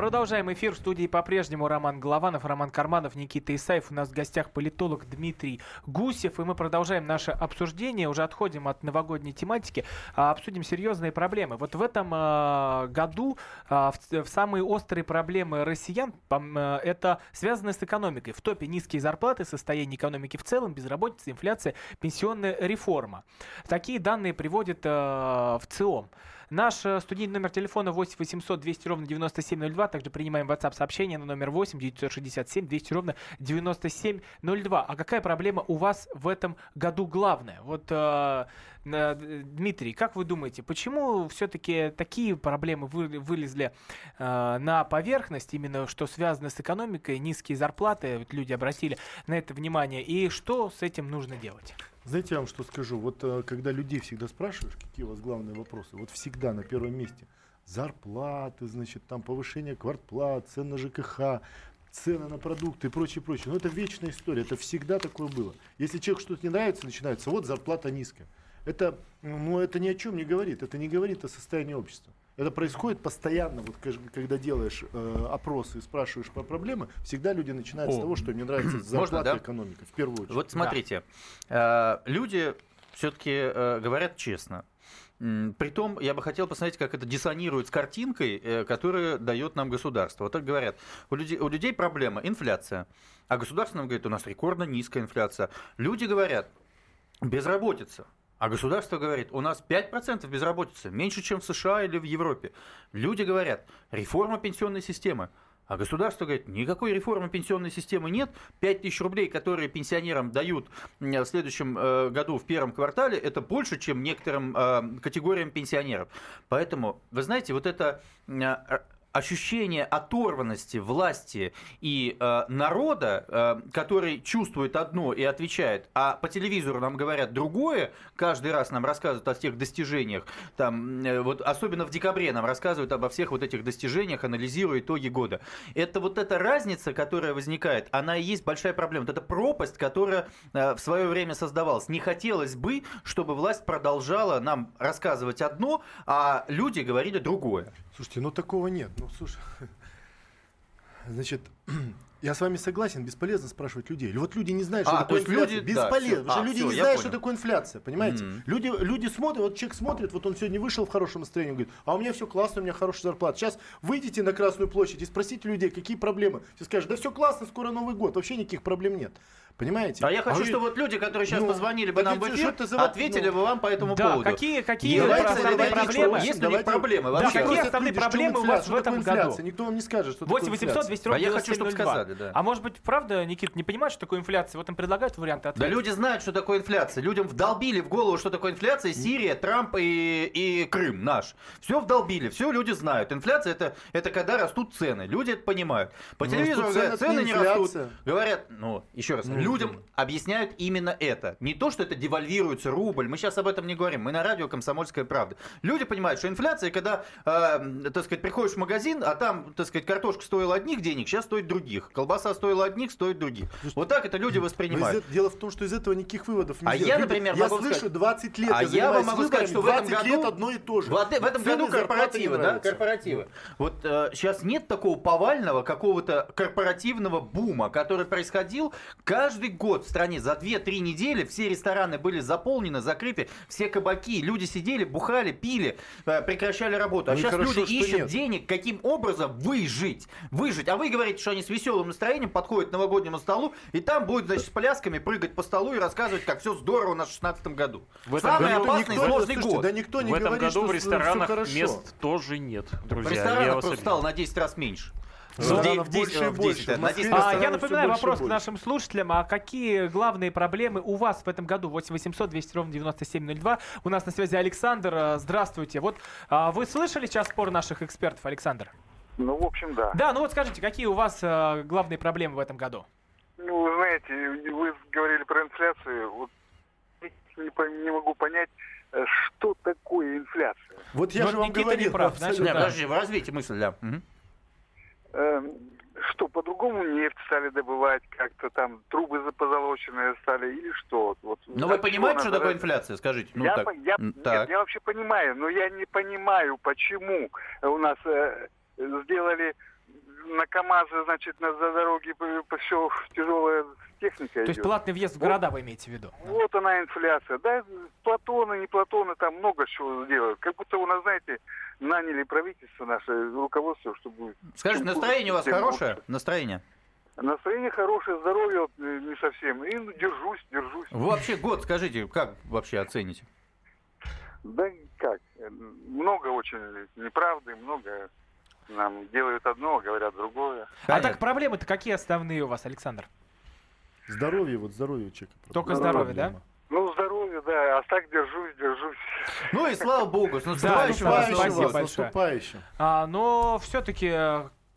Speaker 1: Продолжаем эфир в студии по-прежнему Роман Голованов, Роман Карманов, Никита Исаев. У нас в гостях политолог Дмитрий Гусев. И мы продолжаем наше обсуждение. Уже отходим от новогодней тематики. а обсудим серьезные проблемы. Вот в этом а, году а, в, самые острые проблемы россиян это связано с экономикой. В топе низкие зарплаты, состояние экономики в целом, безработица, инфляция, пенсионная реформа. Такие данные приводит э, в ЦИОМ. Наш э, студийный номер телефона 8 800 200 ровно 9702. Также принимаем WhatsApp сообщение на номер 8 967 200 ровно 9702. А какая проблема у вас в этом году главная? Вот, э, э, Дмитрий, как вы думаете, почему все-таки такие проблемы вы- вылезли э, на поверхность, именно что связано с экономикой, низкие зарплаты, вот люди обратили на это внимание, и что с этим нужно делать?
Speaker 3: Знаете, я вам что скажу? Вот э, когда людей всегда спрашиваешь, какие у вас главные вопросы, вот всегда на первом месте зарплаты, значит, там повышение квартплат, цен на ЖКХ, цены на продукты и прочее, прочее. Но это вечная история, это всегда такое было. Если человеку что-то не нравится, начинается, вот зарплата низкая. Это, ну, это ни о чем не говорит, это не говорит о состоянии общества. Это происходит постоянно, вот когда делаешь э, опросы и спрашиваешь про проблемы, всегда люди начинают с
Speaker 4: О.
Speaker 3: того, что им не нравится
Speaker 4: Можно,
Speaker 3: зарплата
Speaker 4: да?
Speaker 3: и экономика, в первую очередь.
Speaker 4: Вот смотрите, э, люди все-таки говорят честно. Притом, я бы хотел посмотреть, как это диссонирует с картинкой, э, которую дает нам государство. Вот так говорят, у людей, у людей проблема инфляция, а государство нам говорит, у нас рекордно низкая инфляция. Люди говорят, безработица. А государство говорит, у нас 5% безработицы, меньше, чем в США или в Европе. Люди говорят, реформа пенсионной системы. А государство говорит, никакой реформы пенсионной системы нет. 5 тысяч рублей, которые пенсионерам дают в следующем э, году в первом квартале, это больше, чем некоторым э, категориям пенсионеров. Поэтому, вы знаете, вот это э, ощущение оторванности власти и э, народа, э, который чувствует одно и отвечает, а по телевизору нам говорят другое, каждый раз нам рассказывают о тех достижениях, там, э, вот особенно в декабре нам рассказывают обо всех вот этих достижениях, анализируя итоги года. Это вот эта разница, которая возникает, она и есть большая проблема. Вот эта пропасть, которая э, в свое время создавалась. Не хотелось бы, чтобы власть продолжала нам рассказывать одно, а люди говорили другое.
Speaker 3: Слушайте, ну такого нет. Ну, слушай, значит, я с вами согласен, бесполезно спрашивать людей. Вот люди не знают, что
Speaker 4: А, то
Speaker 3: такое
Speaker 4: есть
Speaker 3: инфляция.
Speaker 4: люди- да,
Speaker 3: бесполезно. потому что
Speaker 4: А,
Speaker 3: люди
Speaker 4: всё,
Speaker 3: не знают,
Speaker 4: понял.
Speaker 3: что такое инфляция, понимаете?
Speaker 4: Мгм.
Speaker 3: Люди, люди смотрят, вот человек смотрит, вот он сегодня вышел в хорошем настроении, говорит, а у меня все классно, у меня хорошая зарплата. Сейчас выйдите на Красную площадь и спросите людей, какие проблемы. Все скажут, да все классно, скоро Новый год, вообще никаких проблем нет. Понимаете?
Speaker 4: А я хочу,
Speaker 3: вы-
Speaker 4: чтобы вот люди, которые сейчас
Speaker 3: Ну,
Speaker 4: позвонили бы нам в эфир,
Speaker 3: за
Speaker 4: ответили
Speaker 3: Ну,
Speaker 4: бы вам по этому
Speaker 1: Да,
Speaker 4: поводу.
Speaker 1: какие- какие
Speaker 4: Давайте
Speaker 1: основные проблемы?
Speaker 4: Есть ли у них
Speaker 3: Давайте-
Speaker 4: проблемы
Speaker 1: Да,
Speaker 4: вообще?
Speaker 1: какие основные проблемы у вас в этом году?
Speaker 3: Никто вам не скажет, что такое
Speaker 1: 8 800
Speaker 3: инфляция.
Speaker 1: 200
Speaker 4: А
Speaker 1: ровно
Speaker 4: я хочу, чтобы
Speaker 1: 9702.
Speaker 4: сказали, да.
Speaker 1: А может быть, правда, Никит, не понимает, что такое инфляция? Вот им предлагают варианты
Speaker 4: Да
Speaker 1: ответа.
Speaker 4: люди знают, что такое инфляция. Людям вдолбили в голову, что такое инфляция, Сирия, Трамп и, и Крым наш. Все вдолбили, все люди знают. Инфляция это, это когда растут цены. Люди это понимают. По
Speaker 3: Ну,
Speaker 4: телевизору говорят,
Speaker 3: цены,
Speaker 4: не растут. Говорят, ну, еще раз,
Speaker 3: Ну,
Speaker 4: людям объясняют именно это. Не то, что это девальвируется рубль. Мы сейчас об этом не говорим. Мы на радио «Комсомольская правда». Люди понимают, что инфляция, когда, э, так сказать, приходишь в магазин, а там, так сказать, картошка стоила одних денег, сейчас стоит других. Колбаса стоила одних, стоит других. Вот так это люди
Speaker 3: из
Speaker 4: воспринимают.
Speaker 3: эт- Дело в том, что из этого никаких выводов не
Speaker 4: А я, например,
Speaker 3: я
Speaker 4: могу
Speaker 3: слышу
Speaker 4: сказать-
Speaker 3: 20 лет,
Speaker 4: А
Speaker 3: я,
Speaker 4: я вам могу сказать, что в этом
Speaker 3: 20 лет
Speaker 4: году
Speaker 3: одно и то же.
Speaker 4: В, в этом году корпоративы, да, корпоративы. Вот сейчас нет такого повального какого-то корпоративного бума, который происходил каждый год в стране. За 2-3 недели все рестораны были заполнены, закрыты, все кабаки, люди сидели, бухали, пили, э, прекращали работу. А
Speaker 3: Ну
Speaker 4: сейчас
Speaker 3: хорошо,
Speaker 4: люди ищут
Speaker 3: нет.
Speaker 4: денег, каким образом выжить. Выжить. А вы говорите, что они с веселым настроением подходят к новогоднему столу, и там будут, значит, с плясками прыгать по столу и рассказывать, как все здорово у нас в 16 году.
Speaker 2: В этом
Speaker 4: Самый
Speaker 2: году-
Speaker 4: опасный и
Speaker 3: никто-
Speaker 4: сложный
Speaker 3: слушайте,
Speaker 4: год.
Speaker 3: да никто не
Speaker 2: в этом
Speaker 3: говорит,
Speaker 2: году
Speaker 3: что
Speaker 2: в ресторанах мест тоже нет,
Speaker 4: В
Speaker 2: друзья.
Speaker 4: ресторанах
Speaker 2: вас
Speaker 4: просто стало на 10 раз меньше.
Speaker 3: Ресторанов
Speaker 4: В де- в
Speaker 3: больше и
Speaker 4: 10, в
Speaker 3: больше.
Speaker 4: 10,
Speaker 3: В
Speaker 4: на
Speaker 3: Москве
Speaker 4: 10
Speaker 1: А, я напоминаю
Speaker 3: больше
Speaker 1: вопрос к
Speaker 3: больше.
Speaker 1: нашим слушателям. А какие главные проблемы у вас в этом году? 8 800 200 ровно 9702. У нас на связи Александр. А, Здравствуйте. Вот а, вы слышали сейчас спор наших экспертов, Александр?
Speaker 15: Ну, в общем, да.
Speaker 1: Да, ну вот скажите, какие у вас а, главные проблемы в этом году?
Speaker 15: Ну, вы знаете, вы говорили про инфляцию. Вот не, не могу понять, э, что такое инфляция.
Speaker 3: Вот я
Speaker 1: Ну,
Speaker 3: же вам
Speaker 1: Никита не
Speaker 3: говорил.
Speaker 1: прав, значит, да.
Speaker 4: подожди, развейте мысль, да. Мгм.
Speaker 15: Э, что, по-другому нефть стали добывать, как-то там трубы позолоченные стали или что? Вот,
Speaker 4: Но вы
Speaker 15: от чего
Speaker 4: понимаете, что такое
Speaker 15: раз-
Speaker 4: инфляция? Скажите. Ну,
Speaker 15: я,
Speaker 4: так.
Speaker 15: я,
Speaker 4: М,
Speaker 15: нет,
Speaker 4: так.
Speaker 15: я вообще понимаю, но я не понимаю, почему у нас э, сделали на КАМАЗы, значит, на за дороге все тяжелая техника
Speaker 1: То есть
Speaker 15: идет.
Speaker 1: платный въезд в города вы имеете в виду?
Speaker 15: Вот она инфляция. Да, Платоны, не Платоны, там много чего делают. Как будто у нас, знаете, наняли правительство наше, руководство, чтобы...
Speaker 4: Скажите, настроение у вас хорошее?
Speaker 15: лучше.
Speaker 4: Настроение?
Speaker 15: Настроение хорошее, здоровье вот, э, не совсем. И держусь, держусь.
Speaker 4: Вы вообще год, скажите, как вообще оцените?
Speaker 15: Да как, много очень неправды, много нам делают одно, говорят другое.
Speaker 1: А так проблемы-то какие основные у вас, Александр?
Speaker 3: Здоровье, вот здоровье человека.
Speaker 1: Только здоровье, да?
Speaker 15: Ну, здоровье, да, а так держусь, держусь.
Speaker 4: Ну и слава богу, с
Speaker 1: Да,
Speaker 4: наступающим
Speaker 1: Александр,
Speaker 4: вас
Speaker 1: спасибо
Speaker 4: годом.
Speaker 1: большое.
Speaker 3: наступающим.
Speaker 1: А, но все-таки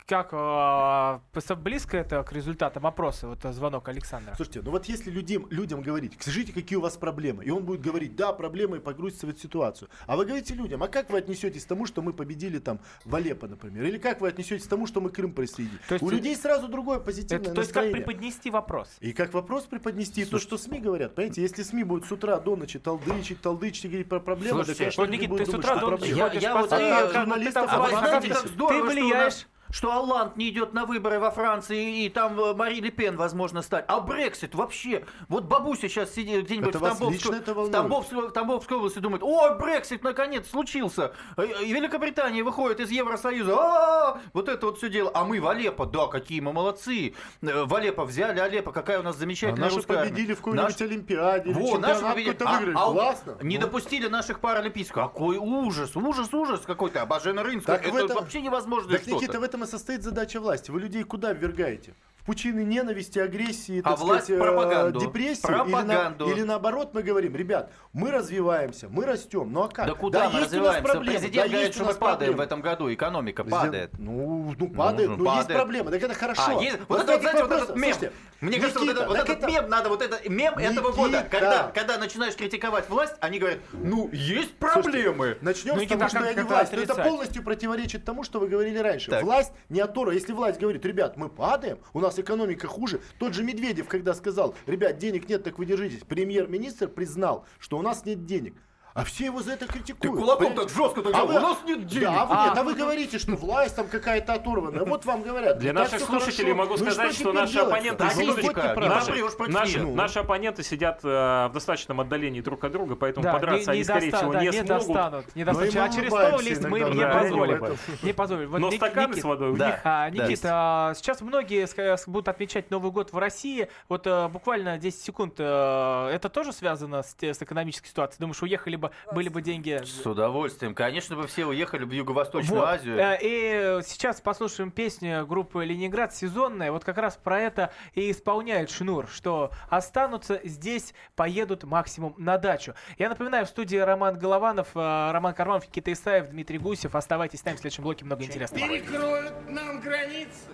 Speaker 1: как а, пос- близко это к результатам опроса, вот а, звонок Александра?
Speaker 3: Слушайте, ну вот если людям, людям говорить, скажите, какие у вас проблемы, и он будет говорить, да, проблемы, и погрузится в эту ситуацию. А вы говорите людям, а как вы отнесетесь к тому, что мы победили там в Алеппо, например? Или как вы отнесетесь к тому, что мы Крым присоединили?
Speaker 1: То есть
Speaker 3: у людей сразу другое позитивное
Speaker 1: Это, то есть как преподнести вопрос?
Speaker 3: И как вопрос преподнести, и то, что СМИ говорят. Понимаете, если СМИ будут с утра до ночи толдычить, толдычить и говорить про проблемы,
Speaker 4: Слушайте,
Speaker 3: то, конечно,
Speaker 1: вот, Никит, ты с утра до ночи ходишь
Speaker 4: Я
Speaker 1: по
Speaker 4: вот, а,
Speaker 1: ты
Speaker 3: журналистов
Speaker 1: там
Speaker 4: А вы
Speaker 3: Франции.
Speaker 4: знаете, как
Speaker 1: ты влияешь
Speaker 4: что Оланд не идет на выборы во Франции, и там э, Мари Ле Пен, возможно, стать. А Брексит вообще. Вот бабуся сейчас сидит где-нибудь в, Тамбовской, в? Тамбовской, в Тамбовской области думает, о, Брексит наконец случился. Э, И Великобритания выходит из Евросоюза. А-а-а! Вот это вот все дело. А мы в Алеппо, да, какие мы молодцы. Э, В Алеппо взяли Алеппо, какая у нас
Speaker 3: А
Speaker 4: замечательная
Speaker 3: наши
Speaker 4: русская
Speaker 3: победили в какой-нибудь
Speaker 4: Наш-
Speaker 3: Олимпиаде,
Speaker 4: Во, наши победили. А- а
Speaker 3: Классно.
Speaker 4: Не
Speaker 3: Ну.
Speaker 4: допустили наших паралимпийских. Какой ужас, ужас, ужас какой-то.
Speaker 3: Так в
Speaker 4: Это
Speaker 3: этом-
Speaker 4: вообще невозможно
Speaker 3: Так. Никита, в этом и состоит задача власти. Вы людей куда ввергаете? В пучины ненависти, агрессии,
Speaker 4: А
Speaker 3: так
Speaker 4: власть
Speaker 3: сказать, э,
Speaker 4: пропаганду.
Speaker 3: депрессии?
Speaker 4: Пропаганду.
Speaker 3: Или, на- или наоборот мы говорим, ребят, мы развиваемся, мы растем. Ну а как?
Speaker 4: Да куда мы
Speaker 3: есть у нас
Speaker 4: развиваемся?
Speaker 3: проблемы,
Speaker 4: Президент
Speaker 3: да,
Speaker 4: говорит,
Speaker 3: есть
Speaker 4: что мы падаем
Speaker 3: проблемы.
Speaker 4: в этом году, экономика
Speaker 3: Президент-
Speaker 4: падает.
Speaker 3: Ну, ну падает,
Speaker 4: Ну,
Speaker 3: но есть
Speaker 4: падает.
Speaker 3: проблемы. Так это хорошо.
Speaker 4: А, есть-
Speaker 3: Вот
Speaker 4: вот это, знаете, вот этот мем.
Speaker 3: Слушайте,
Speaker 4: Мне кажется, вот,
Speaker 3: Никита,
Speaker 4: это- вот этот
Speaker 3: это-
Speaker 4: мем надо, вот это мем этого года,
Speaker 3: Никита.
Speaker 4: когда, когда начинаешь критиковать власть, они говорят, ну, есть проблемы.
Speaker 3: Начнем
Speaker 1: Ну,
Speaker 3: с
Speaker 1: Никита,
Speaker 3: того,
Speaker 1: а
Speaker 3: что я не власть. Но это полностью противоречит тому, что вы говорили раньше.
Speaker 4: Так.
Speaker 3: Власть не оторва. Если власть говорит, ребят, мы падаем, у нас экономика хуже. Тот же Медведев, когда сказал, ребят, денег нет, так вы держитесь. Премьер-министр признал, что у нас нет денег. А все его за это критикуют.
Speaker 4: Ты кулаком
Speaker 3: Понимаете?
Speaker 4: так жестко так
Speaker 3: А вы-
Speaker 4: у нас нет денег.
Speaker 3: Да, а вы,
Speaker 1: А.
Speaker 3: нет, а вы говорите, что власть там какая-то оторванная. Вот вам говорят.
Speaker 2: Для
Speaker 3: ну,
Speaker 2: наших слушателей
Speaker 3: хорошо.
Speaker 2: могу
Speaker 3: Ну
Speaker 2: сказать, что,
Speaker 3: теперь
Speaker 2: наши
Speaker 3: делать-то?
Speaker 2: оппоненты,
Speaker 3: Ну, правы.
Speaker 2: наши, наши-
Speaker 3: них.
Speaker 2: наши оппоненты сидят э, в достаточном отдалении друг от друга, поэтому
Speaker 1: Да,
Speaker 2: подраться
Speaker 1: не,
Speaker 2: они, скорее всего,
Speaker 1: да,
Speaker 2: не,
Speaker 1: не
Speaker 2: смогут.
Speaker 1: достанут. Не
Speaker 3: Но
Speaker 1: достанут. А через лезть мы им не позволим. Не позволим. Вот
Speaker 2: Но стаканы с водой у них.
Speaker 1: А,
Speaker 4: Да.
Speaker 1: Никит, а, сейчас многие будут отмечать Новый год в России. Вот а, буквально 10 секунд. а, это тоже связано с экономической ситуацией? Думаешь, уехали бы, были бы деньги?
Speaker 4: С удовольствием. Конечно бы все уехали в Юго-Восточную
Speaker 1: Вот.
Speaker 4: Азию.
Speaker 1: Э, И сейчас послушаем песню группы Ленинград сезонная. Вот как раз про это и исполняет Шнур, что останутся здесь, поедут максимум на дачу. Я напоминаю, в студии Роман Голованов, э, Роман Карманов, Никита Исаев, Дмитрий Гусев. Оставайтесь с нами в следующем блоке, много интересного.
Speaker 16: Перекроют нам границы,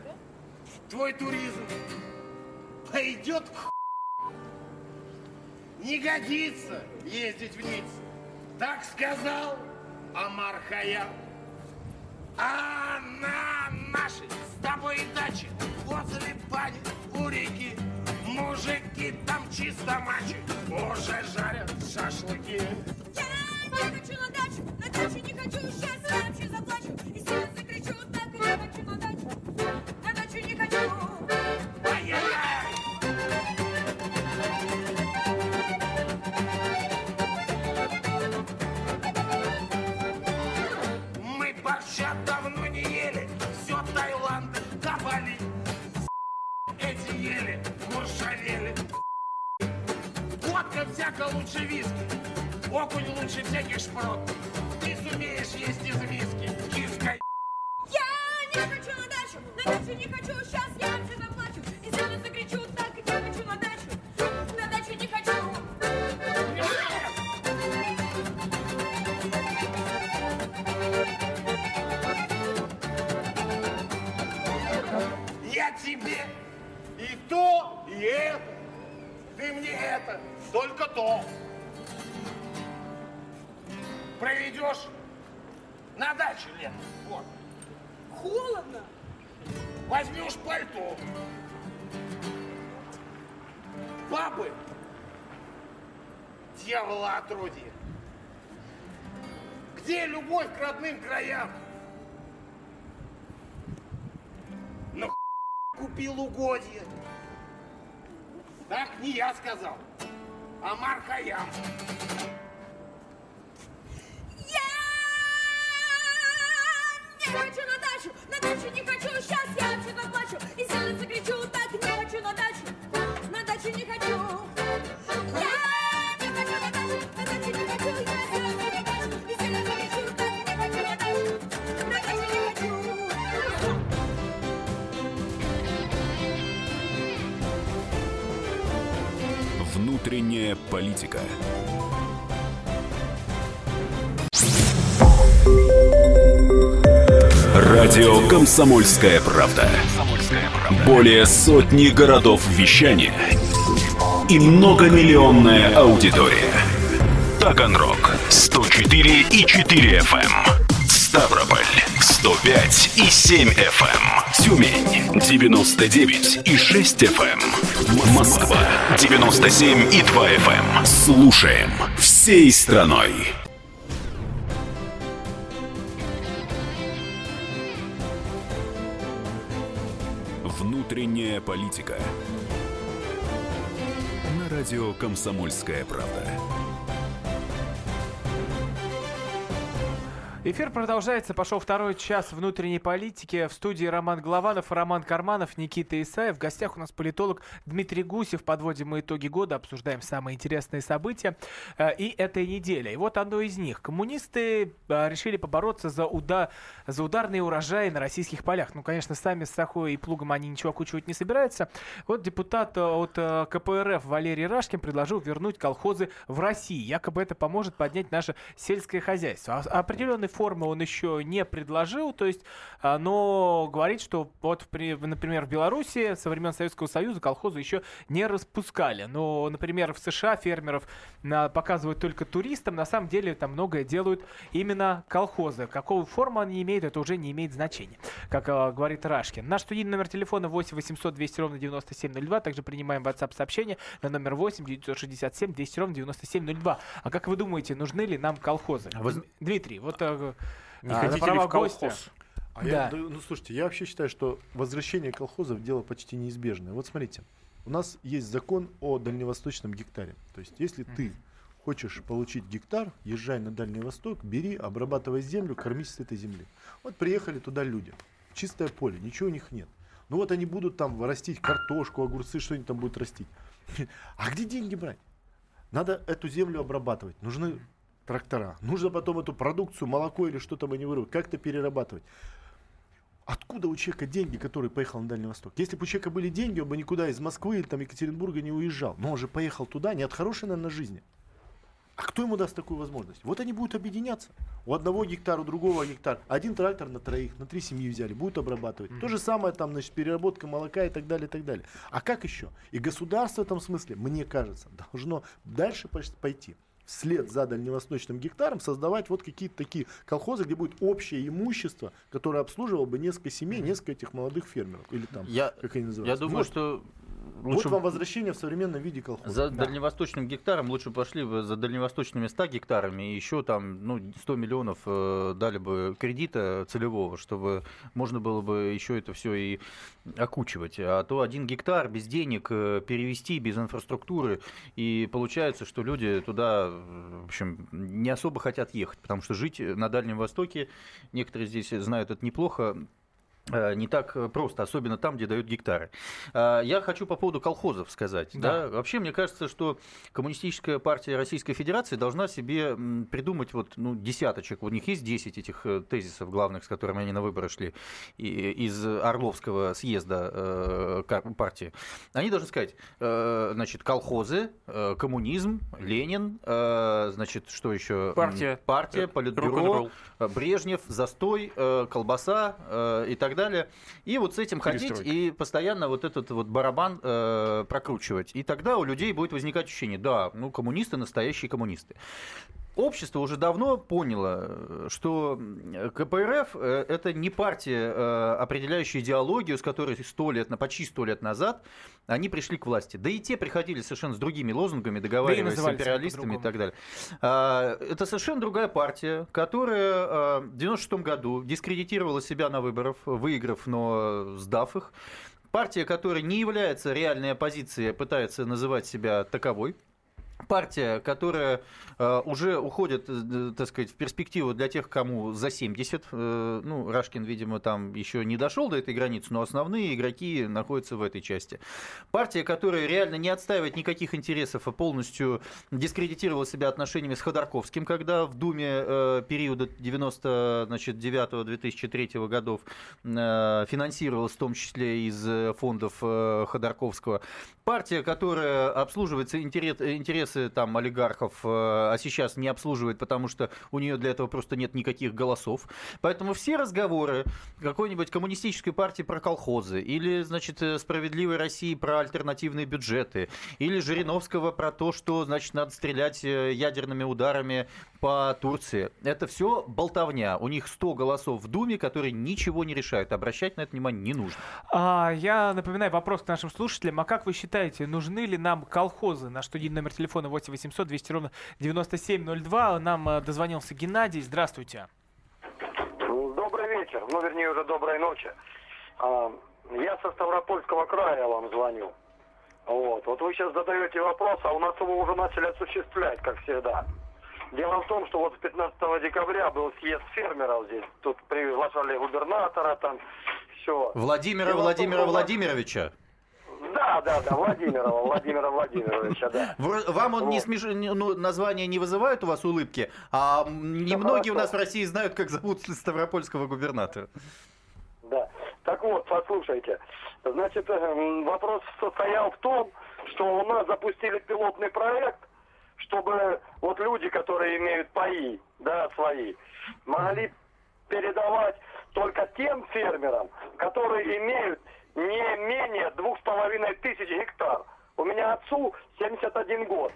Speaker 16: твой туризм пойдет к ху- Не годится ездить в Ниццу, так сказал Амар Хаям. А на нашей с тобой даче возле бани у реки Мужики там чисто мачи уже жарят шашлыки.
Speaker 10: Я не хочу на дачу, на дачу не хочу, сейчас я вообще заплачу. И
Speaker 16: лучше виски, окунь лучше всяких шпрот. Ты сумеешь есть из миски, угодье. Так не я сказал, а Мархаям.
Speaker 5: Политика. Радио Комсомольская правда". Более сотни городов вещания и многомиллионная аудитория. Таганрог 104 и 4 FM. Ставрополь 105 и 7 FM. Тюмень 99 и 6 FM. Москва 97 и 2 FM. Слушаем всей страной. Внутренняя политика. На радио Комсомольская правда.
Speaker 1: Эфир продолжается. Пошел второй час внутренней политики. В студии Роман Голованов, Роман Карманов, Никита Исаев. В гостях у нас политолог Дмитрий Гусев. Подводим мы итоги года, обсуждаем самые интересные события э, и этой недели. И вот одно из них. Коммунисты э, решили побороться за, уда... за ударные урожаи на российских полях. Ну, конечно, сами с Сахой и Плугом они ничего окучивать не собираются. Вот депутат э, от э, КПРФ Валерий Рашкин предложил вернуть колхозы в России. Якобы это поможет поднять наше сельское хозяйство. А- определенной формы он еще не предложил, то есть, а, но говорит, что вот, при- например, в Беларуси со времен Советского Союза колхозы еще не распускали. Но, например, в США фермеров на- показывают только туристам, на самом деле там многое делают именно колхозы. Какую форму они имеют, это уже не имеет значения, как а, говорит Рашкин. Наш студийный номер телефона 8 800 200 ровно 9702, также принимаем WhatsApp сообщение на номер 8 967 200 ровно 9702. А как вы думаете, нужны ли нам колхозы?
Speaker 3: вы-
Speaker 1: Дмитрий, вот а,
Speaker 2: Не
Speaker 1: а,
Speaker 2: хотите ли в колхоз?
Speaker 1: гостя.
Speaker 3: А
Speaker 1: Да.
Speaker 3: я, ну слушайте, я вообще считаю, что возвращение колхозов дело почти неизбежное. Вот смотрите, у нас есть закон о дальневосточном гектаре. То есть, если ты хочешь получить гектар, езжай на Дальний Восток, бери, обрабатывай землю, кормись с этой земли. Вот приехали туда люди, чистое поле, ничего у них нет. Ну вот они будут там растить картошку, огурцы, что они там будут растить. А где деньги брать? Надо эту землю обрабатывать. Нужны трактора. Нужно потом эту продукцию, молоко или что там они вырвут, как-то перерабатывать. Откуда у человека деньги, который поехал на Дальний Восток? Если бы у человека были деньги, он бы никуда из Москвы или там Екатеринбурга не уезжал. Но он же поехал туда не от хорошей, наверное, жизни. А кто ему даст такую возможность? Вот они будут объединяться. У одного гектара, у другого гектар. Один трактор на троих, на три семьи взяли, будут обрабатывать. То же самое там, значит, переработка молока и так далее, и так далее. А как еще? И государство в этом смысле, мне кажется, должно дальше пойти вслед за дальневосточным гектаром создавать вот какие-то такие колхозы, где будет общее имущество, которое обслуживало бы несколько семей, несколько этих молодых фермеров. Или там,
Speaker 4: Я,
Speaker 3: как они
Speaker 4: я
Speaker 3: называются.
Speaker 4: думаю,
Speaker 3: Вот.
Speaker 4: что
Speaker 3: Вот
Speaker 4: лучше
Speaker 3: вам возвращение в современном виде колхоза.
Speaker 4: За
Speaker 3: Да.
Speaker 4: дальневосточным гектаром лучше пошли бы за дальневосточными 100 гектарами и еще там ну, 100 миллионов э, дали бы кредита целевого, чтобы можно было бы еще это все и окучивать. А то один гектар без денег э, перевести, без инфраструктуры, и получается, что люди туда, в общем, не особо хотят ехать, потому что жить на Дальнем Востоке, некоторые здесь знают это неплохо, не так э, просто, особенно там, где дают гектары. А, Я хочу по поводу колхозов сказать.
Speaker 1: Да.
Speaker 4: Да. Вообще, мне кажется, что Коммунистическая партия Российской Федерации должна себе придумать вот, ну, десяточек. У них есть 10 этих э, тезисов главных, с которыми они на выборы шли из Орловского съезда э, партии. Они должны сказать, э, значит, колхозы, э, коммунизм, Ленин, э, значит, что еще?
Speaker 2: Партия.
Speaker 4: Партия,
Speaker 2: Э,
Speaker 4: политбюро, э, Брежнев, застой, э, колбаса э, и так далее. И вот с этим ходить и постоянно вот этот вот барабан э, прокручивать. И тогда у людей будет возникать ощущение, да, ну коммунисты настоящие коммунисты. Общество уже давно поняло, э, что м, КПРФ э, это не партия, э, определяющая идеологию, с которой сто лет, на почти сто лет назад они пришли к власти. Да и те приходили совершенно с другими лозунгами, договариваясь с
Speaker 1: назывались они
Speaker 4: империалистами и так далее. А, Это совершенно другая партия, которая в 96 году дискредитировала себя на выборах, выиграв, но сдав их. Партия, которая не является реальной оппозицией, а пытается называть себя таковой. Партия, которая э, уже уходит, э, так сказать, в перспективу для тех, кому за 70. Э, ну, Рашкин, видимо, там еще не дошел до этой границы, но основные игроки находятся в этой части. Партия, которая реально не отстаивает никаких интересов, а полностью дискредитировала себя отношениями с Ходорковским, когда в Думе э, периода 99-2003 годов э, финансировалась в том числе из фондов Ходорковского. Партия, которая обслуживает интерес- интересы там, олигархов, э, а сейчас не обслуживает, потому что у нее для этого просто нет никаких голосов. Поэтому все разговоры какой-нибудь коммунистической партии про колхозы, или, значит, э, «Справедливой России» про альтернативные бюджеты, или Жириновского про то, что, значит, надо стрелять э, ядерными ударами по Турции. Это все болтовня. У них 100 голосов в Думе, которые ничего не решают. Обращать на это внимание не нужно.
Speaker 1: А, я напоминаю вопрос к нашим слушателям. А как вы считаете, нужны ли нам колхозы? Наш студийный номер телефона 8 800 200 ровно 9702. Нам э, дозвонился Геннадий. Здравствуйте.
Speaker 17: Добрый вечер, ну вернее уже доброй ночи. А, Я со Ставропольского края вам звоню. Вот. вот вы сейчас задаете вопрос, а у нас его уже начали осуществлять, как всегда. Дело в том, что вот 15 декабря был съезд фермеров здесь. Тут приглашали губернатора, там все.
Speaker 4: Владимира Владимира Владимировича.
Speaker 17: Да, да, да, Владимира, Владимира Владимировича, да.
Speaker 4: Вам он не смеш... ну, название не вызывает у вас улыбки, а немногие у нас в России знают, как зовут Ставропольского губернатора.
Speaker 17: Да. Так вот, послушайте. Значит, эм, вопрос состоял в том, что у нас запустили пилотный проект, чтобы вот люди, которые имеют паи, да, свои, могли передавать только тем фермерам, которые имеют не менее двух с половиной тысяч гектар. У меня отцу 71 год.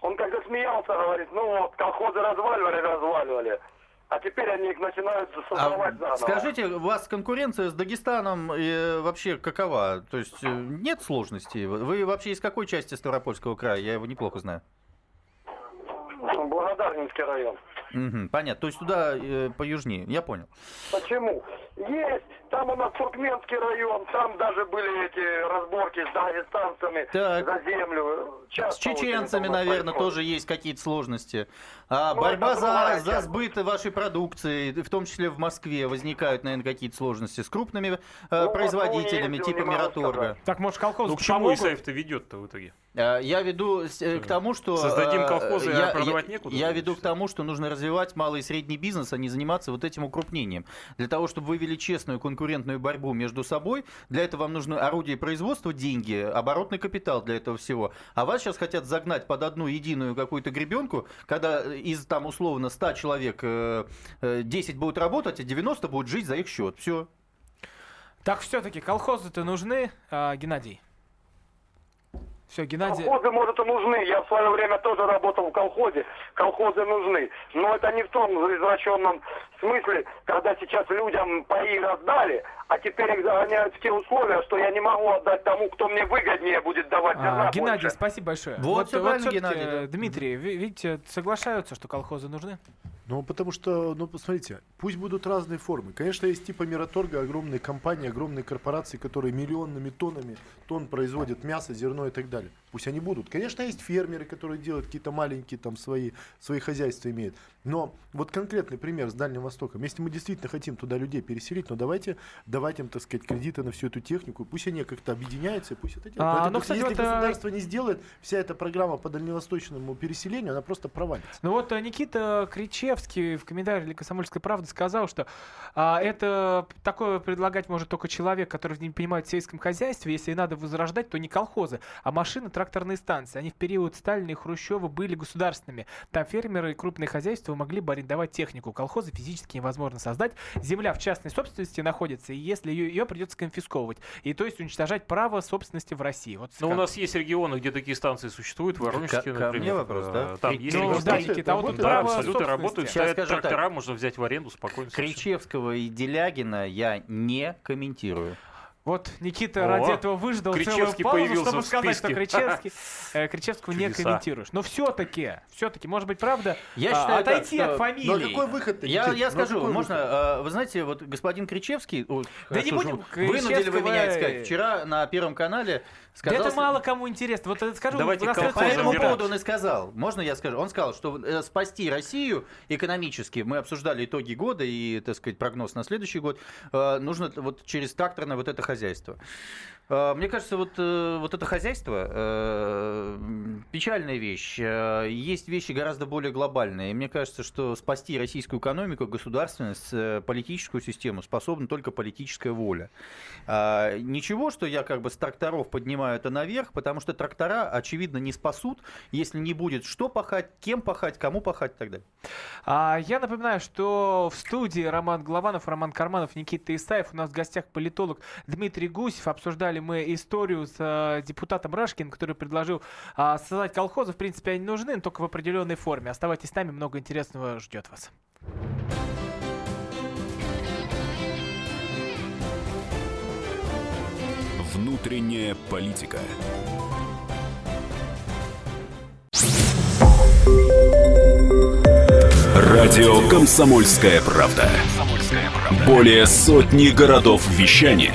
Speaker 17: Он когда смеялся, говорит, ну вот, колхозы разваливали, разваливали. А теперь они их начинают создавать заново.
Speaker 4: А Скажите, у вас конкуренция с Дагестаном э, вообще какова? То есть э, нет сложностей? Вы вообще из какой части Ставропольского края? Я его неплохо знаю.
Speaker 17: Благодарнинский район.
Speaker 4: Мгм, понятно. То есть туда э, поюжнее. Я понял.
Speaker 17: Почему? Есть, там у нас Туркменский район, там даже были эти разборки с дагестанцами
Speaker 4: Так.
Speaker 17: за землю.
Speaker 4: С
Speaker 17: Часто очень
Speaker 4: чеченцами, наверное,
Speaker 17: происходит.
Speaker 4: тоже есть какие-то сложности. А
Speaker 17: Ну,
Speaker 4: борьба за, за сбыт вашей продукции, в том числе в Москве, возникают, наверное, какие-то сложности с крупными э,
Speaker 17: Ну,
Speaker 4: производителями,
Speaker 17: ездил,
Speaker 4: типа Мираторга.
Speaker 17: сказать.
Speaker 1: Так, может, колхоз
Speaker 2: Ну к чему Исаев-то ведет-то в итоге?
Speaker 4: Э, Я веду э, к тому, что...
Speaker 2: Создадим
Speaker 4: э,
Speaker 2: колхозы, а
Speaker 4: я,
Speaker 2: продавать некуда,
Speaker 4: Я веду к тому, что нужно развивать малый и средний бизнес, а не заниматься вот этим укрупнением. Для того, чтобы вы вели честную конкурентную борьбу между собой, для этого вам нужно орудие производства, деньги, оборотный капитал для этого всего. А вас сейчас хотят загнать под одну единую какую-то гребенку, когда из там условно 100 человек э, э, 10 будут работать, а 90 будут жить за их счет. Все.
Speaker 1: Так все-таки колхозы-то нужны, а, Геннадий? Все, Геннадий...
Speaker 17: Колхозы, может, и нужны. Я в свое время тоже работал в колхозе. Колхозы нужны. Но это не в том извращенном смысле, когда сейчас людям паи раздали, а теперь их загоняют в те условия, что я не могу отдать тому, кто мне выгоднее будет давать
Speaker 1: А, Геннадий,
Speaker 17: больше.
Speaker 1: спасибо большое.
Speaker 4: Вот правильно,
Speaker 1: всё-таки,
Speaker 4: Геннадий, да.
Speaker 1: э, Дмитрий, ви- видите, соглашаются, что колхозы нужны?
Speaker 3: Ну, потому что, ну, посмотрите, пусть будут разные формы. Конечно, есть типа Мираторга, огромные компании, огромные корпорации, которые миллионными тоннами тонн производят мясо, зерно и так далее. Пусть они будут. Конечно, есть фермеры, которые делают какие-то маленькие там свои, свои хозяйства имеют. Но вот конкретный пример с Дальним Востоком. Если мы действительно хотим туда людей переселить, ну давайте давать им, так сказать, кредиты на всю эту технику. Пусть они как-то объединяются, пусть это делают.
Speaker 1: А,
Speaker 3: Поэтому,
Speaker 1: ну, кстати,
Speaker 3: если
Speaker 1: вот, э,
Speaker 3: государство не сделает, вся эта программа по дальневосточному переселению, она просто провалится.
Speaker 1: Ну вот э, Никита Кричевский в комментарии для «Комсомольской правды» сказал, что а, это такое предлагать может только человек, который не понимает в сельском хозяйстве. Если и надо возрождать, то не колхозы, а машины, тракторы тракторные станции. Они в период Сталина и Хрущева были государственными. Там фермеры и крупные хозяйства могли бы арендовать технику. Колхозы физически невозможно создать. Земля в частной собственности находится, и если ее, ее придется конфисковывать. И то есть уничтожать право собственности в России. Вот
Speaker 2: Но у нас есть регионы, где такие станции существуют, Воронежские,
Speaker 4: ко
Speaker 2: например.
Speaker 4: мне вопрос, да?
Speaker 2: Там есть
Speaker 1: Ну,
Speaker 2: регионы,
Speaker 1: да, Никита, вот
Speaker 2: да, абсолютно работают.
Speaker 4: Сейчас скажу так.
Speaker 2: трактора, можно взять в аренду спокойно.
Speaker 4: Кричевского и Делягина я не комментирую.
Speaker 1: Вот Никита
Speaker 2: О,
Speaker 1: ради этого выждал
Speaker 2: Кричевский
Speaker 1: целую паузу,
Speaker 2: появился
Speaker 1: чтобы
Speaker 2: в
Speaker 1: сказать, что. Кричевский, э, Кричевского не
Speaker 2: Чудеса.
Speaker 1: комментируешь. Но все-таки, все-таки, может быть, правда,
Speaker 4: Я
Speaker 1: а,
Speaker 4: считаю так,
Speaker 1: отойти
Speaker 4: что-
Speaker 1: от фамилии.
Speaker 3: А какой выход-то?
Speaker 4: Я, я скажу,
Speaker 3: какой
Speaker 4: можно,
Speaker 3: выход?
Speaker 4: э, вы знаете, вот господин Кричевский, ой,
Speaker 1: Да не
Speaker 4: хорошо,
Speaker 1: будем
Speaker 4: что вынудили вы меня
Speaker 1: Кричевского,
Speaker 4: сказать.
Speaker 1: э,
Speaker 4: Вчера на Первом канале
Speaker 1: Да
Speaker 4: сказал...
Speaker 1: это мало кому интересно. Вот это скажу,
Speaker 2: Давайте
Speaker 1: нас
Speaker 4: По этому поводу он и сказал. Можно я скажу? Он сказал, что э, спасти Россию экономически, мы обсуждали итоги года и, так сказать, прогноз на следующий год, э, нужно вот через тракторное вот это хозяйство. Э, Мне кажется, вот, э, вот это хозяйство э, печальная вещь. Есть вещи гораздо более глобальные. Мне кажется, что спасти российскую экономику, государственность, политическую систему способна только политическая воля. А, Ничего, что я как бы с тракторов поднимаю это наверх, потому что трактора, очевидно, не спасут, если не будет что пахать, кем пахать, кому пахать и так далее.
Speaker 1: А, я напоминаю, что в студии Роман Голованов, Роман Карманов, Никита Исаев. У нас в гостях политолог Дмитрий Гусев. Обсуждали мы историю с э, депутатом Рашкин, который предложил а, создать колхозы. В принципе, они нужны, но только в определенной форме. Оставайтесь с нами, много интересного ждет вас.
Speaker 5: Внутренняя политика. Радио Комсомольская правда". Более сотни городов вещания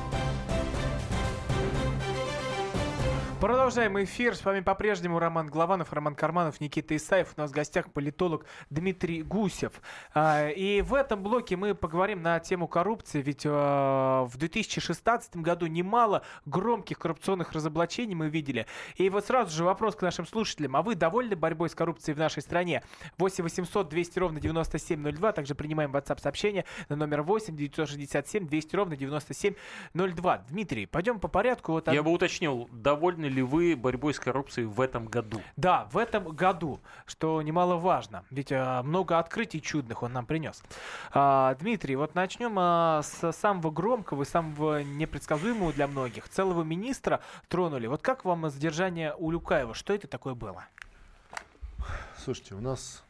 Speaker 1: Продолжаем эфир. С вами по-прежнему Роман Главанов, Роман Карманов, Никита Исаев. У нас в гостях политолог Дмитрий Гусев. А, И в этом блоке мы поговорим на тему коррупции. Ведь а, в 2016 году немало громких коррупционных разоблачений мы видели. И вот сразу же вопрос к нашим слушателям. А вы довольны борьбой с коррупцией в нашей стране? 8 800 200 ровно 9702. Также принимаем WhatsApp сообщение на номер 8 967 200 ровно 9702. Дмитрий, пойдем по порядку. Вот
Speaker 2: Я бы уточнил, довольны ли вы борьбой с коррупцией в этом году?
Speaker 1: Да, в этом году, что немаловажно, ведь а, много открытий чудных он нам принес. А, Дмитрий, вот начнем а, с самого громкого и самого непредсказуемого для многих. Целого министра тронули. Вот как вам задержание Улюкаева? Что это такое было?
Speaker 3: Слушайте, у нас,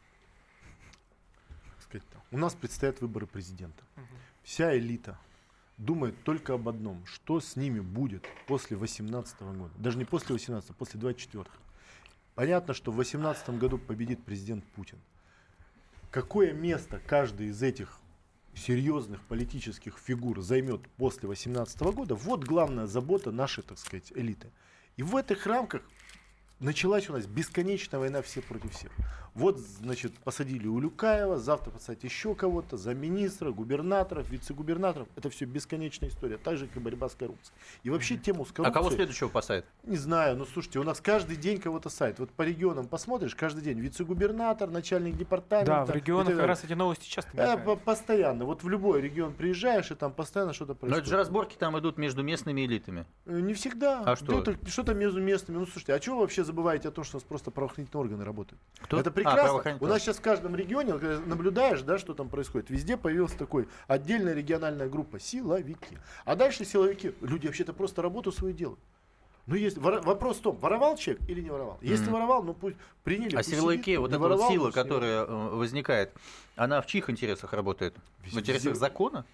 Speaker 3: сказать, у нас предстоят выборы президента. Вся элита думает только об одном, что с ними будет после 18 года. Даже не после 18, а после 24 Понятно, что в 18 году победит президент Путин. Какое место каждый из этих серьезных политических фигур займет после 18 года, вот главная забота нашей, так сказать, элиты. И в этих рамках началась у нас бесконечная война все против всех. Вот, значит, посадили Улюкаева, завтра посадить еще кого-то, замминистра, губернаторов, вице-губернаторов. Это все бесконечная история, так же, как и борьба с коррупцией. И вообще тему с
Speaker 4: А
Speaker 3: коррупцией...
Speaker 4: кого следующего посадят?
Speaker 3: Не знаю, ну слушайте, у нас каждый день кого-то сайт. Вот по регионам посмотришь, каждый день вице-губернатор, начальник департамента.
Speaker 1: Да, в регионах как раз эти новости часто
Speaker 3: Э, постоянно. Вот в любой регион приезжаешь, и там постоянно что-то
Speaker 4: Но
Speaker 3: происходит.
Speaker 4: это же разборки там идут между местными элитами.
Speaker 3: Э, Не всегда.
Speaker 4: А что?
Speaker 3: Да что-то между местными. Ну слушайте, а чего вы вообще забываете о том, что у нас просто правоохранительные органы работают?
Speaker 4: Кто?
Speaker 3: Это
Speaker 4: А,
Speaker 3: прекрасно.
Speaker 4: правоохранительные.
Speaker 3: у нас сейчас в каждом регионе, когда наблюдаешь, да, что там происходит, везде появилась такой отдельная региональная группа силовики. А дальше силовики, люди вообще-то просто работу свою делают. Ну, есть вора- вопрос в том, воровал человек или не воровал. Если
Speaker 4: Мгм.
Speaker 3: воровал, ну пусть приняли.
Speaker 4: А
Speaker 3: пусть
Speaker 4: силовики,
Speaker 3: сидит.
Speaker 4: вот эта вот
Speaker 3: воровал,
Speaker 4: сила,
Speaker 3: пусть не
Speaker 4: которая э, возникает, она в чьих интересах работает? В интересах закона?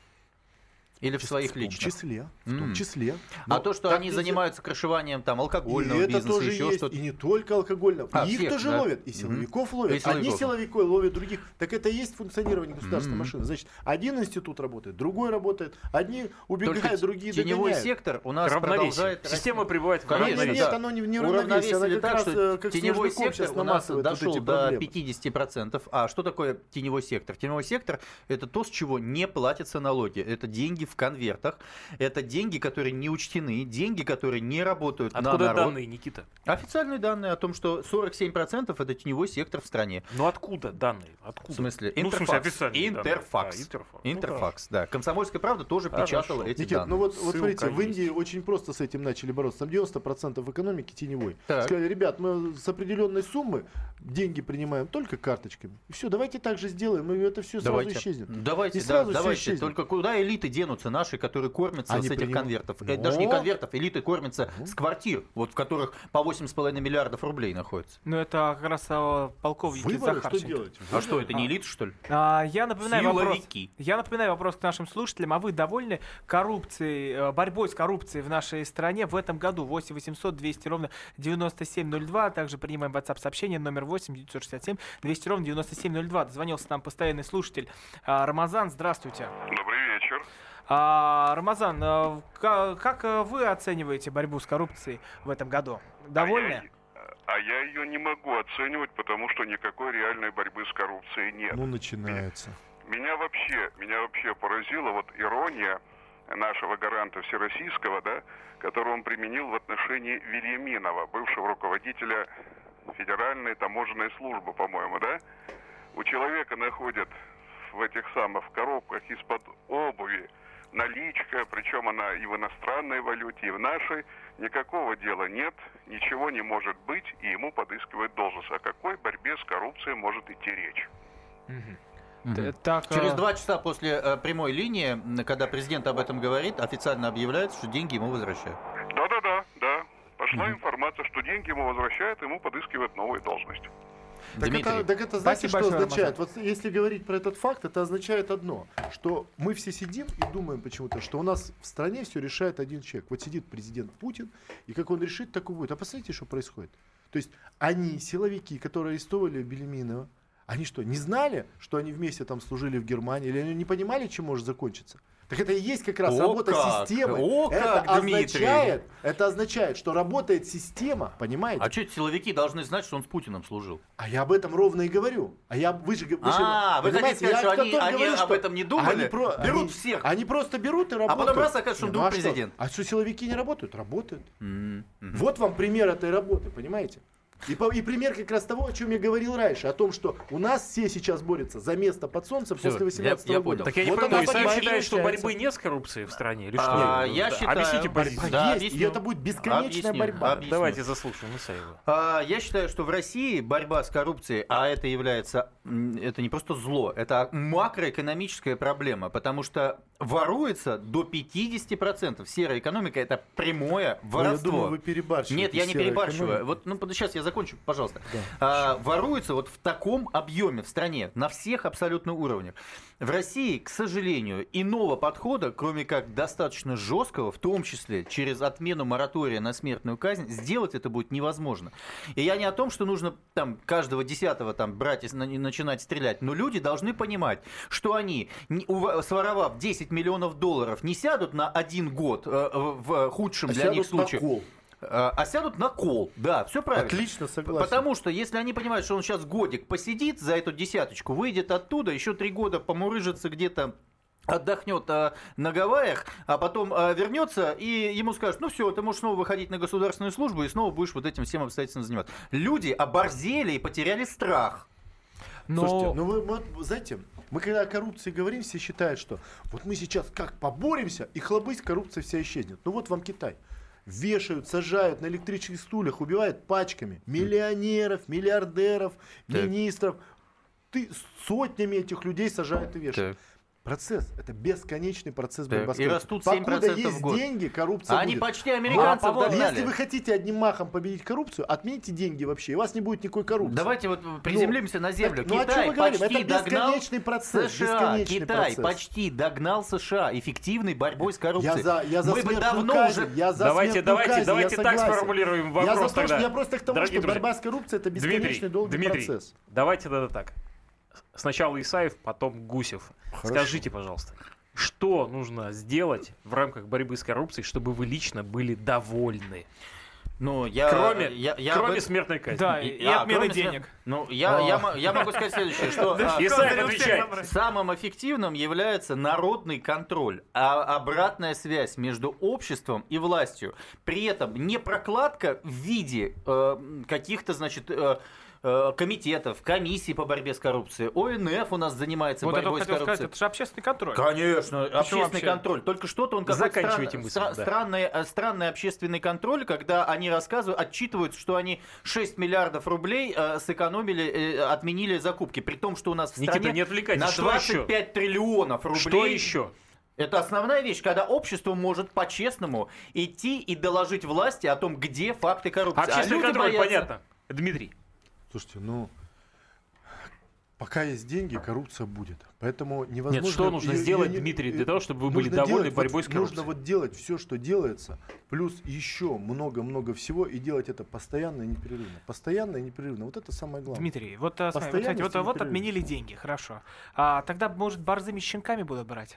Speaker 4: Или в своих
Speaker 3: в том
Speaker 4: личных?
Speaker 3: числе, в том числе.
Speaker 4: А
Speaker 3: Но
Speaker 4: то, что они
Speaker 3: нельзя.
Speaker 4: занимаются крышеванием там алкогольного
Speaker 3: и это
Speaker 4: бизнеса,
Speaker 3: тоже
Speaker 4: еще
Speaker 3: есть,
Speaker 4: что-то.
Speaker 3: и не только алкогольного.
Speaker 4: А,
Speaker 3: И их
Speaker 4: всех,
Speaker 3: тоже
Speaker 4: да?
Speaker 3: ловят, и силовиков
Speaker 4: И
Speaker 3: ловят. Одни
Speaker 4: силовиков.
Speaker 3: силовиков ловят других. Так это и есть функционирование государственной
Speaker 4: Мгм.
Speaker 3: машины. Значит, один институт работает, другой работает. Одни убегают,
Speaker 4: Только
Speaker 3: другие
Speaker 4: теневой
Speaker 3: догоняют.
Speaker 4: сектор у нас
Speaker 2: Равновесие.
Speaker 4: продолжает...
Speaker 2: Система пребывает в
Speaker 4: Конечно,
Speaker 3: Нет,
Speaker 2: равновесии.
Speaker 3: нет, оно не, не равновесие, оно как
Speaker 4: так,
Speaker 3: раз,
Speaker 4: что
Speaker 3: э, как
Speaker 4: теневой сектор у нас
Speaker 3: вот
Speaker 4: дошел до
Speaker 3: проблемы.
Speaker 4: 50%. А что такое теневой сектор? Теневой сектор – это то, с чего не платятся налоги. Это деньги в конвертах, это деньги, которые не учтены, деньги, которые не работают на
Speaker 2: Откуда
Speaker 4: народ.
Speaker 2: данные, Никита?
Speaker 4: Официальные данные о том, что 47% это теневой сектор в стране.
Speaker 2: Ну откуда данные? Откуда?
Speaker 4: В смысле?
Speaker 2: Ну, в смысле,
Speaker 4: Интерфакс.
Speaker 2: официальные данные.
Speaker 4: Интерфакс.
Speaker 2: А, Интерфакс.
Speaker 4: Интерфакс, да. Комсомольская правда тоже
Speaker 2: Хорошо.
Speaker 4: печатала эти
Speaker 3: Никит,
Speaker 4: данные.
Speaker 3: ну вот, вот смотрите, в
Speaker 2: есть.
Speaker 3: Индии очень просто с этим начали бороться. Там 90% экономики теневой.
Speaker 4: Так.
Speaker 3: Сказали, ребят, мы с определенной суммы деньги принимаем только карточками. Все, давайте так же сделаем, и это все сразу
Speaker 4: Давайте,
Speaker 3: исчезнет.
Speaker 4: давайте,
Speaker 3: И
Speaker 4: да,
Speaker 3: сразу всё
Speaker 4: давайте.
Speaker 3: исчезнет.
Speaker 4: Только куда элиты денутся наши, которые кормятся
Speaker 3: Они
Speaker 4: с этих
Speaker 3: приним-
Speaker 4: конвертов?
Speaker 3: Но.
Speaker 4: Это даже не конвертов, элиты кормятся с квартир, вот в которых по 8,5 миллиардов рублей находятся.
Speaker 1: Ну, это как раз а, полковники
Speaker 3: Выборы, что
Speaker 1: Захарченко.
Speaker 3: делать?
Speaker 4: А что, это не элита, что ли?
Speaker 1: А, я напоминаю вопрос. Я напоминаю вопрос к нашим слушателям. А вы довольны коррупцией, э, борьбой с коррупцией в нашей стране в этом году? 8 800 200 ровно 9702. А также принимаем WhatsApp сообщение номер 8 967 200 ровно 9702. Дозвонился нам постоянный слушатель а, Рамазан. Здравствуйте.
Speaker 18: Добрый вечер.
Speaker 1: А, Рамазан, а, ка- как а, вы оцениваете борьбу с коррупцией в этом году? Довольны?
Speaker 18: А я ее не могу оценивать, потому что никакой реальной борьбы с коррупцией нет.
Speaker 3: Ну, начинается.
Speaker 18: Меня вообще, меня вообще поразила вот ирония нашего гаранта всероссийского, да, которую он применил в отношении Вильяминова, бывшего руководителя Федеральной таможенной службы, по-моему, да? У человека находят в этих самых коробках из-под обуви наличка, причем она и в иностранной валюте, и в нашей. Никакого дела нет, ничего не может быть, и ему подыскивают должность. О какой борьбе с коррупцией может идти речь?
Speaker 1: Так,
Speaker 4: Через
Speaker 1: а-
Speaker 4: два часа после э, прямой линии, когда президент об этом говорит, официально объявляется, что деньги ему возвращают.
Speaker 18: Да-да-да, да. Пошла информация, что деньги ему возвращают, ему подыскивают новую должность.
Speaker 3: Так
Speaker 4: Дмитрий.
Speaker 3: это, так это знаете, что означает? Вот если говорить про этот факт, это означает одно, что мы все сидим и думаем почему-то, что у нас в стране все решает один человек. Вот сидит президент Путин, и как он решит, так и будет. А посмотрите, что происходит. То есть они, силовики, которые арестовали Белеминова, они что, не знали, что они вместе там служили в Германии, или они не понимали, чем может закончиться? Так это и есть как раз
Speaker 4: О
Speaker 3: работа
Speaker 4: как!
Speaker 3: системы.
Speaker 4: О
Speaker 3: это
Speaker 4: как, Дмитрий!
Speaker 3: означает, это означает, что работает система, понимаете?
Speaker 4: А что силовики должны знать, что он с Путиным служил?
Speaker 3: А я об этом ровно и говорю. А я вы же, вы же-
Speaker 4: А, вы
Speaker 3: понимаете,
Speaker 4: хотите сказать, что они- они
Speaker 3: говорю,
Speaker 4: об
Speaker 3: что
Speaker 4: этом не думали?
Speaker 3: Они про-
Speaker 4: Берут
Speaker 3: они-
Speaker 4: всех.
Speaker 3: Они просто берут и работают.
Speaker 4: потом раз оказывается, что вдруг
Speaker 3: ну а
Speaker 4: президент.
Speaker 3: А что силовики не работают? Работают.
Speaker 4: Мгм.
Speaker 3: Вот вам пример этой работы, понимаете? И, по- и пример как раз того, о чем я говорил раньше, о том, что у нас все сейчас борются за место под солнцем
Speaker 4: Всё,
Speaker 3: после 18
Speaker 4: я- я
Speaker 3: года.
Speaker 2: Так я не
Speaker 3: Вот
Speaker 2: и сами
Speaker 3: борьба
Speaker 2: считают, что борьбы нет с коррупцией в стране? Или что?
Speaker 4: А, я
Speaker 2: Да,
Speaker 4: считаю-
Speaker 2: Объясните
Speaker 3: Борьба
Speaker 2: позицию.
Speaker 4: Да,
Speaker 3: есть, и
Speaker 4: объясню.
Speaker 3: это будет бесконечная
Speaker 4: Объясню,
Speaker 3: борьба.
Speaker 4: объясню.
Speaker 2: Давайте заслушаем Исаева.
Speaker 4: А, Я считаю, что в России борьба с коррупцией, а это является, это не просто зло, это макроэкономическая проблема, потому что воруется до 50%. Серая экономика это прямое
Speaker 3: Ну,
Speaker 4: воровство.
Speaker 3: Я думаю, вы перебарщиваете.
Speaker 4: Нет, я не перебарщиваю. Вот, ну, сейчас я закончу, пожалуйста. А, воруется вот в таком объеме в стране, на всех абсолютно уровнях. В России, к сожалению, иного подхода, кроме как достаточно жесткого, в том числе через отмену моратория на смертную казнь, сделать это будет невозможно. И я не о том, что нужно там каждого десятого там брать и на- и начинать стрелять, но люди должны понимать, что они, своровав 10 миллионов долларов, не сядут на один год э, в худшем
Speaker 3: А
Speaker 4: для них случае.
Speaker 3: кол.
Speaker 4: А а сядут на кол, да, все правильно.
Speaker 3: Отлично, согласен.
Speaker 4: Потому что если они понимают, что он сейчас годик посидит за эту десяточку, выйдет оттуда, еще три года помурыжится где-то отдохнет а, на Гавайях, а потом а, вернется и ему скажут, ну все, ты можешь снова выходить на государственную службу и снова будешь вот этим всем обстоятельством заниматься. Люди оборзели и потеряли страх.
Speaker 1: Но...
Speaker 3: Слушайте, ну вы, вот, знаете, мы когда о коррупции говорим, все считают, что вот мы сейчас как поборемся, и хлобысь, коррупция вся исчезнет. Ну вот вам Китай. Вешают, сажают на электрических стульях, убивают пачками миллионеров, миллиардеров,
Speaker 4: Так.
Speaker 3: министров. Ты сотнями этих людей сажают и вешают. Процесс. Это бесконечный процесс
Speaker 4: Так,
Speaker 3: борьбы с
Speaker 4: и
Speaker 3: коррупцией.
Speaker 4: растут
Speaker 3: Покуда
Speaker 4: 7% в
Speaker 3: есть
Speaker 4: год.
Speaker 3: деньги, коррупция
Speaker 4: Они
Speaker 3: будет.
Speaker 4: почти американцев
Speaker 3: Вот,
Speaker 4: догнали.
Speaker 3: Если вы хотите одним махом победить коррупцию, отмените деньги вообще, и у вас не будет никакой коррупции.
Speaker 4: Давайте вот приземлимся на землю.
Speaker 3: так, ну, о
Speaker 4: Китай
Speaker 3: чем мы говорим? Это бесконечный процесс,
Speaker 4: США.
Speaker 3: бесконечный
Speaker 4: Китай
Speaker 3: процесс.
Speaker 4: почти догнал США эффективной борьбой с коррупцией.
Speaker 3: Я за, я за
Speaker 4: Мы бы давно
Speaker 3: казнь,
Speaker 4: уже...
Speaker 3: я за
Speaker 2: Давайте, давайте,
Speaker 3: казнь,
Speaker 2: давайте
Speaker 3: я
Speaker 2: так
Speaker 3: согласен.
Speaker 2: сформулируем
Speaker 3: я,
Speaker 2: вопрос
Speaker 3: за то,
Speaker 2: тогда.
Speaker 3: что, я просто к тому,
Speaker 2: Дорогие
Speaker 3: что
Speaker 2: друзья,
Speaker 3: борьба с коррупцией это бесконечный
Speaker 2: Дмитрий,
Speaker 3: долгий
Speaker 2: Дмитрий,
Speaker 3: процесс.
Speaker 2: давайте тогда так. Сначала Исаев, потом Гусев.
Speaker 3: Хорошо.
Speaker 2: Скажите, пожалуйста, что нужно сделать в рамках борьбы с коррупцией, чтобы вы лично были довольны?
Speaker 4: Ну, я,
Speaker 2: Кроме-
Speaker 4: я, я
Speaker 2: кроме
Speaker 4: этом-
Speaker 2: смертной казни.
Speaker 1: Да,
Speaker 4: И-
Speaker 1: и
Speaker 4: а,
Speaker 1: отмены
Speaker 4: кроме смер-
Speaker 1: денег.
Speaker 4: Ну, я, я, я могу сказать следующее, что а, самым эффективным является народный контроль, а обратная связь между обществом и властью. При этом не прокладка в виде э, каких-то, значит, э, комитетов, комиссий по борьбе с коррупцией. ОНФ у нас занимается
Speaker 1: Вот
Speaker 4: борьбой с
Speaker 1: хотел сказать,
Speaker 4: коррупцией.
Speaker 1: это же общественный контроль.
Speaker 4: Конечно, общественный
Speaker 1: вообще?
Speaker 4: контроль. Только что-то он какой-то
Speaker 2: Заканчивайте
Speaker 4: стран-
Speaker 2: мысль,
Speaker 4: стра-
Speaker 2: да.
Speaker 4: странный, э, странный общественный контроль, когда они рассказывают, отчитывают, что они 6 миллиардов рублей э, сэкономили, э, отменили закупки, при том, что у нас в
Speaker 2: Никита,
Speaker 4: стране
Speaker 2: не отвлекайтесь.
Speaker 4: на
Speaker 2: Что
Speaker 4: 25 триллионов рублей.
Speaker 2: Что еще?
Speaker 4: Это основная вещь, когда общество может по-честному идти и доложить власти о том, где факты коррупции. А
Speaker 2: Общественный
Speaker 4: люди
Speaker 2: контроль,
Speaker 4: боятся.
Speaker 2: понятно. Дмитрий.
Speaker 3: Слушайте, ну пока есть деньги, коррупция будет. Поэтому невозможно.
Speaker 2: Нет, что нужно
Speaker 3: её-
Speaker 2: сделать,
Speaker 3: её не-
Speaker 2: Дмитрий, для
Speaker 3: э,
Speaker 2: того, чтобы вы были довольны
Speaker 3: делать
Speaker 2: борьбой
Speaker 3: вот-
Speaker 2: с коррупцией?
Speaker 3: Нужно вот делать все, что делается, плюс еще много-много всего, и делать это постоянно и непрерывно. Постоянно и непрерывно. Вот это самое главное.
Speaker 1: Дмитрий, вот, а, смотри, кстати, вот,
Speaker 3: и
Speaker 1: вот отменили деньги, хорошо. А тогда, может, борзыми щенками будут брать?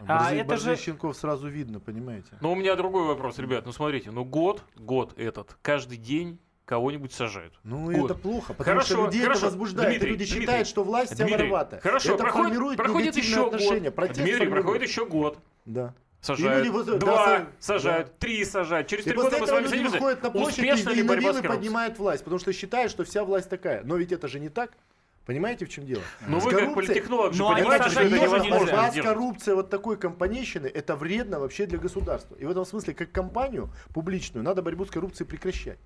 Speaker 3: Борзы-
Speaker 1: а это
Speaker 3: борзых
Speaker 1: же-
Speaker 3: щенков сразу видно, понимаете?
Speaker 2: Но у меня другой вопрос, ребят. Ну смотрите, ну год, год этот, каждый день кого-нибудь сажают.
Speaker 3: Ну,
Speaker 2: Год.
Speaker 3: это плохо, потому что
Speaker 2: Хорошо,
Speaker 3: людей
Speaker 2: хорошо.
Speaker 3: это возбуждает,
Speaker 2: Дмитрий,
Speaker 3: и люди
Speaker 2: Дмитрий,
Speaker 3: считают, что власть
Speaker 2: Дмитрий,
Speaker 3: воровата.
Speaker 2: Хорошо,
Speaker 3: это
Speaker 2: проходит,
Speaker 3: формирует
Speaker 2: проходит еще
Speaker 3: отношения.
Speaker 2: год. Дмитрий,
Speaker 3: формирует.
Speaker 2: проходит еще год.
Speaker 3: Да.
Speaker 2: Сажают.
Speaker 3: И люди воз- да,
Speaker 2: Два
Speaker 3: са-
Speaker 2: сажают,
Speaker 3: да.
Speaker 2: три сажают. Через
Speaker 3: И
Speaker 2: три года
Speaker 3: после
Speaker 2: мы с
Speaker 3: этого
Speaker 2: вами
Speaker 3: люди
Speaker 2: садимся.
Speaker 3: выходят на площадь и,
Speaker 2: Успешна ли
Speaker 3: и на
Speaker 2: коррупцией?
Speaker 3: поднимают власть, потому что считают, что вся власть такая. Но ведь это же не так. Понимаете, в чем дело?
Speaker 2: Ну
Speaker 3: С
Speaker 2: вы как
Speaker 3: коррупцией-
Speaker 2: политтехнолог же
Speaker 1: Но они
Speaker 2: понимаете, что это невозможно сделать.
Speaker 3: коррупцией вот такой компанейщины, это вредно вообще для государства. И в этом смысле, как компанию публичную, надо борьбу с коррупцией прекращать.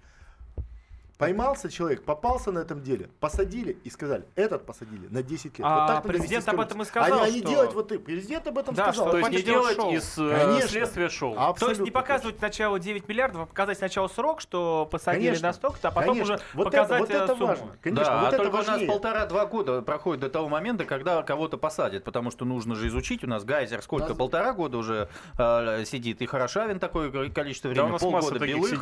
Speaker 3: Поймался человек, попался на этом деле, посадили и сказали, этот посадили на 10 лет.
Speaker 1: А
Speaker 3: вот так
Speaker 1: президент об этом и сказал,
Speaker 3: не
Speaker 1: что-
Speaker 3: делать вот ты. Президент об этом
Speaker 1: Да,
Speaker 3: сказал.
Speaker 1: что
Speaker 2: То есть не
Speaker 1: делать шоу.
Speaker 2: из э,
Speaker 3: Конечно.
Speaker 2: следствия шоу.
Speaker 1: То есть не
Speaker 3: Абсолютно
Speaker 1: показывать сначала 9 миллиардов, а показать сначала срок, что посадили
Speaker 3: Конечно.
Speaker 1: на столько-то, а потом
Speaker 3: Конечно.
Speaker 1: уже
Speaker 3: Вот это-
Speaker 1: показать
Speaker 3: вот
Speaker 1: э,
Speaker 3: это
Speaker 1: сумму.
Speaker 3: важно. Конечно,
Speaker 4: да,
Speaker 3: вот
Speaker 4: а
Speaker 3: это
Speaker 4: только у нас
Speaker 3: важнее.
Speaker 4: полтора-два года проходит до того момента, когда кого-то посадят, потому что нужно же изучить. У нас Гайзер сколько,
Speaker 3: Нас-
Speaker 4: полтора года уже э, сидит, и Хорошавин такое количество
Speaker 2: Да
Speaker 4: времени,
Speaker 2: у нас масса
Speaker 4: полгода белых.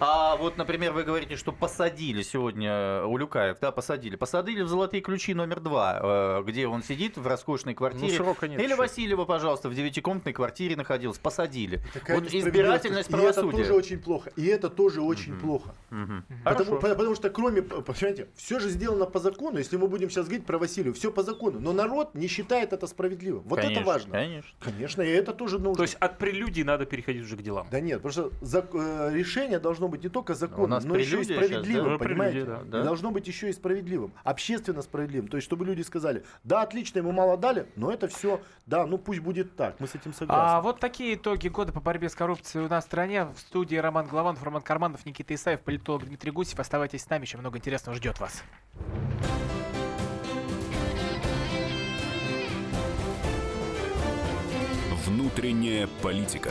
Speaker 4: А вот, например, вы говорите, что посадили сегодня Улюкаев, да, посадили. Посадили в «Золотые ключи» номер два, э, где он сидит в роскошной квартире.
Speaker 2: Ну, нет
Speaker 4: Или
Speaker 2: еще.
Speaker 4: Васильева, пожалуйста, в девятикомнатной квартире находился. Посадили.
Speaker 3: Такая
Speaker 4: вот избирательность
Speaker 3: И это
Speaker 4: правосудия.
Speaker 3: тоже очень плохо. И это тоже очень плохо.
Speaker 4: Мгм.
Speaker 3: Потому, по- потому что кроме, понимаете, все же сделано по закону, если мы будем сейчас говорить про Василию, все по закону, но народ не считает это справедливым. Вот
Speaker 4: Конечно,
Speaker 3: это важно.
Speaker 4: Конечно.
Speaker 3: Конечно, и это тоже нужно.
Speaker 2: То есть от прелюдий надо переходить уже к делам.
Speaker 3: Да нет, потому что зак- э, решение должно быть не только
Speaker 4: У
Speaker 3: законным,
Speaker 4: нас
Speaker 3: но еще и
Speaker 4: щас,
Speaker 3: справедливым,
Speaker 2: да?
Speaker 3: понимаете?
Speaker 2: Прелюдия,
Speaker 4: да.
Speaker 3: И должно быть еще и справедливым, общественно справедливым. То есть, чтобы люди сказали, да, отлично, ему мало дали, но это все, да, ну пусть будет так, мы с этим согласны.
Speaker 1: А вот такие итоги года по борьбе с коррупцией у нас в стране. В студии Роман Голованов, Роман Карманов, Никита Исаев, политолог Дмитрий Гусев. Оставайтесь с нами, еще много интересного ждет вас.
Speaker 5: Внутренняя политика.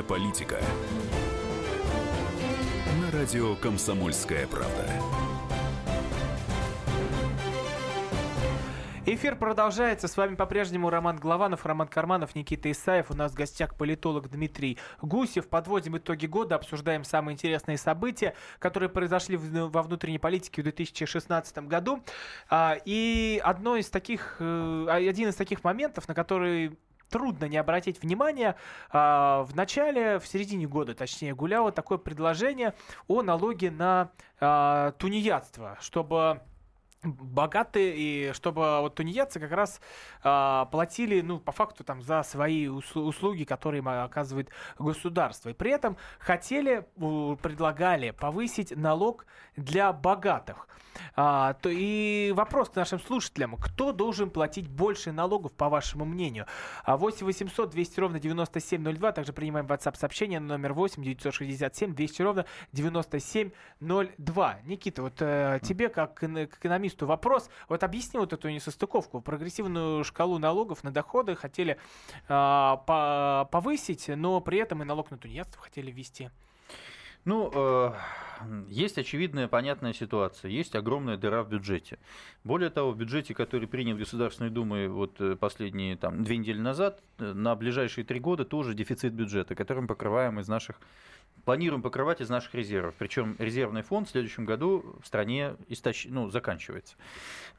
Speaker 5: Внутренняя политика. На радио Комсомольская правда.
Speaker 1: Эфир продолжается. С вами по-прежнему Роман Голованов, Роман Карманов, Никита Исаев. У нас в гостях политолог Дмитрий Гусев. Подводим итоги года, обсуждаем самые интересные события, которые произошли в- во внутренней политике в 2016 году. А, И одно из таких, э, один из таких моментов, на который трудно не обратить внимание. А, в начале, в середине года, точнее, гуляло такое предложение о налоге на а, тунеядство, чтобы богатые, и чтобы вот тунеядцы как раз а, платили, ну, по факту, там, за свои усл- услуги, которые оказывает государство. И при этом хотели, предлагали повысить налог для богатых. А, то и вопрос к нашим слушателям. Кто должен платить больше налогов, по вашему мнению? А 8 800 200 ровно 9702. Также принимаем WhatsApp сообщение на номер 8 967 200 ровно 9702. Никита, вот э, тебе, как, эко- к экономисту, вопрос. Вот объясни вот эту несостыковку. Прогрессивную шкалу налогов на доходы хотели а, по- повысить, но при этом и налог на тунеядство хотели ввести.
Speaker 4: Ну, э, есть очевидная, понятная ситуация. Есть огромная дыра в бюджете. Более того, в бюджете, который принят Государственной Думой вот э, последние там, две недели назад, э, на ближайшие три года тоже дефицит бюджета, который мы покрываем из наших планируем покрывать из наших резервов. Причем резервный фонд в следующем году в стране истощ... ну, заканчивается.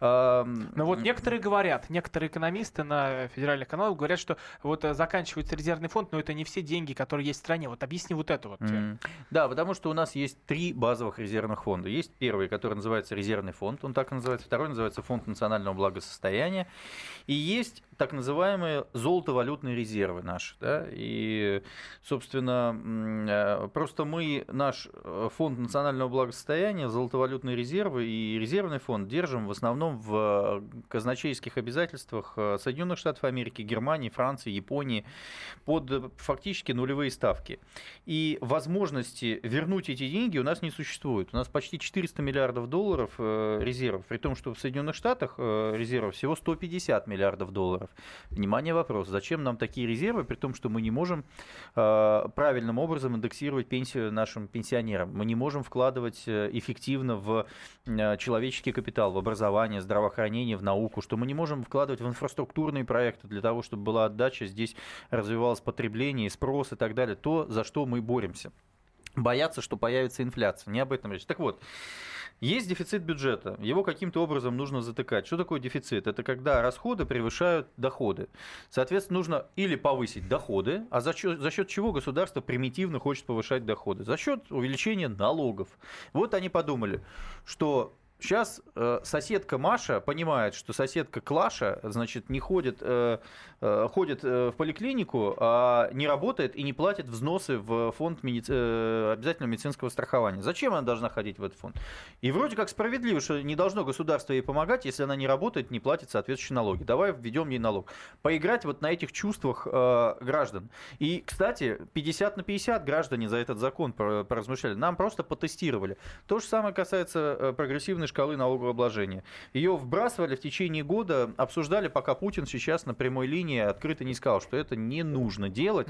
Speaker 1: Но вот некоторые говорят, некоторые экономисты на федеральных каналах говорят, что вот э, заканчивается резервный фонд, но это не все деньги, которые есть в стране. Вот объясни вот это вот.
Speaker 4: М. Да, потому что у нас есть три базовых резервных фонда. Есть первый, который называется резервный фонд, он так и называется. Второй называется фонд национального благосостояния. И есть так называемые золотовалютные резервы наши. Да? И, собственно, э, просто мы наш э, фонд национального благосостояния, золотовалютные резервы и резервный фонд держим в основном в э, казначейских обязательствах Соединенных Штатов Америки, Германии, Франции, Японии под фактически нулевые ставки. И возможности вернуть эти деньги у нас не существует. У нас почти 400 миллиардов долларов резервов, при том, что в Соединенных Штатах резервов всего 150 миллиардов долларов. Внимание, вопрос. Зачем нам такие резервы, при том, что мы не можем э, правильным образом индексировать пенсию нашим пенсионерам? Мы не можем вкладывать э, эффективно в э, человеческий капитал, в образование, здравоохранение, в науку, что мы не можем вкладывать в инфраструктурные проекты для того, чтобы была отдача, здесь развивалось потребление, спрос и так далее. То, за что мы боремся боятся, что появится инфляция. Не об этом речь. Так вот, есть дефицит бюджета, его каким-то образом нужно затыкать. Что такое дефицит? Это когда расходы превышают доходы. Соответственно, нужно или повысить доходы, а за счет, за счет чего государство примитивно хочет повышать доходы? За счет увеличения налогов. Вот они подумали, что Сейчас э, соседка Маша понимает, что соседка Клаша, значит, не ходит, э, э, ходит в поликлинику, а не работает и не платит взносы в фонд медици- обязательного медицинского страхования. Зачем она должна ходить в этот фонд? И вроде как справедливо, что не должно государство ей помогать, если она не работает, не платит соответствующие налоги. Давай введем ей налог. Поиграть вот на этих чувствах граждан. И, кстати, 50 на 50 граждане за этот закон пор- поразмышляли. Нам просто потестировали. То же самое касается прогрессивной шкалы налогообложения. Ее вбрасывали в течение года, обсуждали, пока Путин сейчас на прямой линии открыто не сказал, что это не нужно делать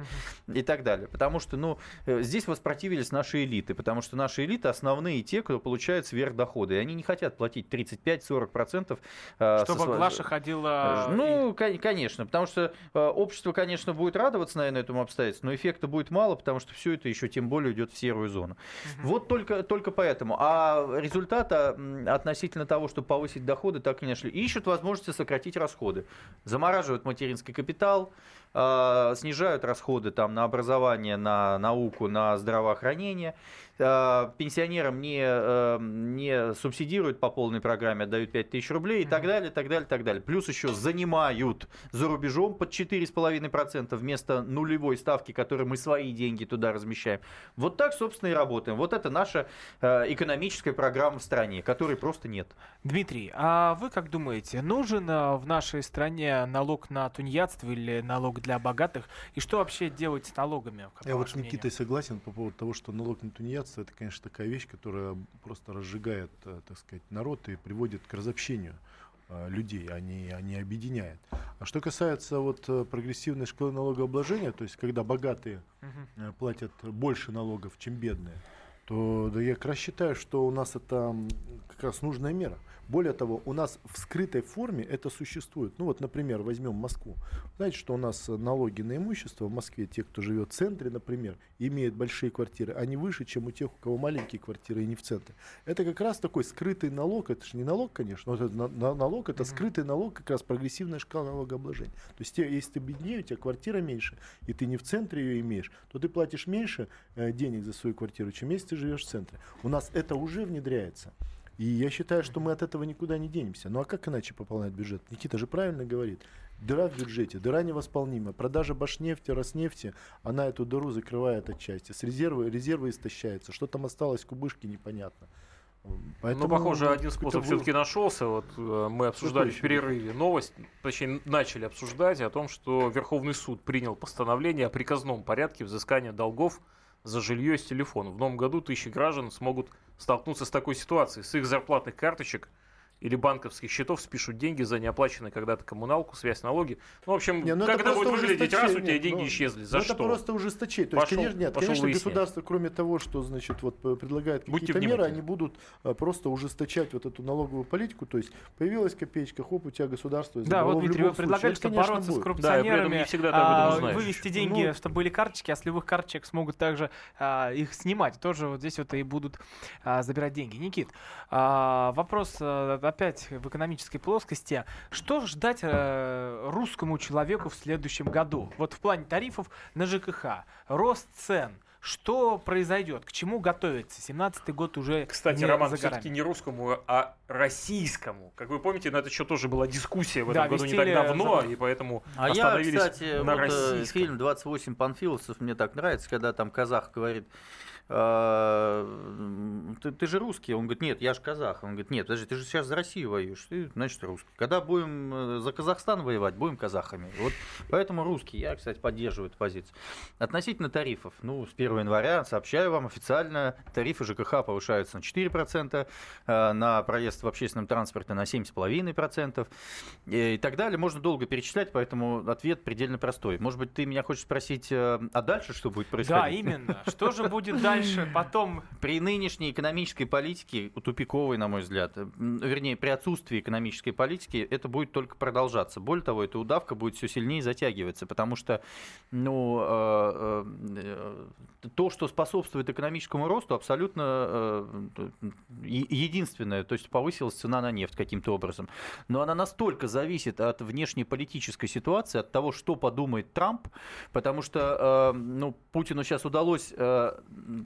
Speaker 4: и так далее. Потому что, ну, э, здесь воспротивились наши элиты, потому что наши элиты основные те, кто получает сверхдоходы, и они не хотят платить 35-40%. э, со
Speaker 1: Чтобы
Speaker 4: сво-
Speaker 1: Глаша ходила... и-
Speaker 4: ну, кон- конечно, потому что э, общество, конечно, будет радоваться, наверное, этому обстоятельству, но эффекта будет мало, потому что все это еще тем более идет в серую зону. Вот только, только поэтому. А результата относительно того, чтобы повысить доходы, так и не нашли. Ищут возможности сократить расходы. Замораживают материнский капитал, э, снижают расходы там, на образование, на науку, на здравоохранение. Э, Пенсионерам не, э, не субсидируют по полной программе, отдают 5 тысяч рублей и так далее, так далее, так далее. Плюс еще занимают за рубежом под 4,5% вместо нулевой ставки, которой мы свои деньги туда размещаем. Вот так, собственно, и работаем. Вот это наша экономическая программа в стране, которой просто нет.
Speaker 1: Дмитрий, а вы как думаете, нужен а, в нашей стране налог на тунеядство или налог для богатых? И что вообще делать с налогами?
Speaker 3: Я вот с
Speaker 1: вашему мнению?
Speaker 3: Никитой согласен по поводу того, что налог на тунеядство это, конечно, такая вещь, которая просто разжигает, э, так сказать, народ и приводит к разобщению э, людей, а не, а не объединяет. А что касается вот э, прогрессивной шкалы налогообложения, то есть когда богатые э, платят больше налогов, чем бедные, то да я как раз считаю, что у нас это как раз нужная мера. Более того, у нас в скрытой форме это существует. Ну вот, например, возьмем Москву. Знаете, что у нас налоги на имущество в Москве, те, кто живет в центре, например, имеют большие квартиры, они выше, чем у тех, у кого маленькие квартиры и не в центре. Это как раз такой скрытый налог. Это же не налог, конечно, вот это на- на- налог, это скрытый налог, как раз прогрессивная шкала налогообложения. То есть, те- если ты беднее, у тебя квартира меньше, и ты не в центре ее имеешь, то ты платишь меньше э, денег за свою квартиру, чем если ты живешь в центре. У нас это уже внедряется. И я считаю, что мы от этого никуда не денемся. Ну а как иначе пополнять бюджет? Никита же правильно говорит. Дыра в бюджете, дыра невосполнима. Продажа Башнефти, Роснефти, она эту дыру закрывает отчасти. С резервы, резервы истощаются. Что там осталось, кубышки, непонятно.
Speaker 2: ну, похоже, один способ все-таки нашелся. Вот э, мы обсуждали в перерыве новость, точнее, начали обсуждать о том, что Верховный суд принял постановление о приказном порядке взыскания долгов за жилье с телефона. В новом году тысячи граждан смогут столкнуться с такой ситуацией. С их зарплатных карточек или банковских счетов спишут деньги за неоплаченную когда-то коммуналку, связь, налоги. Ну, в общем,
Speaker 3: Не, ну
Speaker 2: как это,
Speaker 3: просто
Speaker 2: будет выглядеть, раз у тебя деньги
Speaker 3: ну,
Speaker 2: исчезли, за
Speaker 3: ну,
Speaker 2: что?
Speaker 3: Это просто ужесточение. То есть,
Speaker 2: Пошел-
Speaker 3: конечно, нет,
Speaker 2: пошел
Speaker 3: конечно,
Speaker 2: выяснять.
Speaker 3: государство, кроме того, что значит, вот, предлагает какие-то меры, они будут а, просто ужесточать вот эту налоговую политику. То есть появилась копеечка, хоп, у тебя государство
Speaker 1: Да, вот, Дмитрий, вы предлагали,
Speaker 3: случае.
Speaker 1: что
Speaker 3: Это, конечно,
Speaker 1: бороться с
Speaker 3: будет.
Speaker 1: коррупционерами,
Speaker 2: не всегда
Speaker 1: а,
Speaker 2: узнаешь.
Speaker 1: вывести деньги,
Speaker 3: Ну,
Speaker 1: чтобы были карточки, а с любых карточек смогут также а, их снимать. Тоже вот здесь вот и будут а, забирать деньги. Никит, а, вопрос а, опять в экономической плоскости. Что ждать э, русскому человеку в следующем году? Вот в плане тарифов на ЖКХ, рост цен. Что произойдет? К чему готовиться? 17-й год уже
Speaker 2: Кстати,
Speaker 1: не
Speaker 2: Роман,
Speaker 1: за горами.
Speaker 2: все-таки не русскому, а российскому. Как вы помните, на это еще тоже была дискуссия в
Speaker 1: Да,
Speaker 2: этом году не так давно,
Speaker 1: закон.
Speaker 2: и поэтому
Speaker 4: А я,
Speaker 2: остановились
Speaker 4: кстати,
Speaker 2: на
Speaker 4: вот, э,
Speaker 2: российском.
Speaker 4: фильм «28 панфиловцев» мне так нравится, когда там казах говорит, «А, ты, ты же русский? Он говорит, нет, я же казах. Он говорит, нет, подожди, ты же сейчас за Россию воюешь, ты, значит, русский. Когда будем э, за Казахстан воевать, будем казахами. Вот поэтому русский. Я, кстати, поддерживаю эту позицию. Относительно тарифов, ну, с 1 января, сообщаю вам официально, тарифы ЖКХ повышаются на 4%, э, на проезд в общественном транспорте на 7,5% и так далее. Можно долго перечислять, поэтому ответ предельно простой. Может быть, ты меня хочешь спросить, э, а дальше что будет происходить?
Speaker 1: Да, именно. Что же будет дальше? Потом
Speaker 4: При нынешней экономической политике, тупиковой, на мой взгляд, вернее, при отсутствии экономической политики, это будет только продолжаться. Более того, эта удавка будет все сильнее затягиваться, потому что ну, э, э, то, что способствует экономическому росту, абсолютно э, единственное. То есть повысилась цена на нефть каким-то образом. Но она настолько зависит от внешнеполитической ситуации, от того, что подумает Трамп, потому что э, ну, Путину сейчас удалось, э,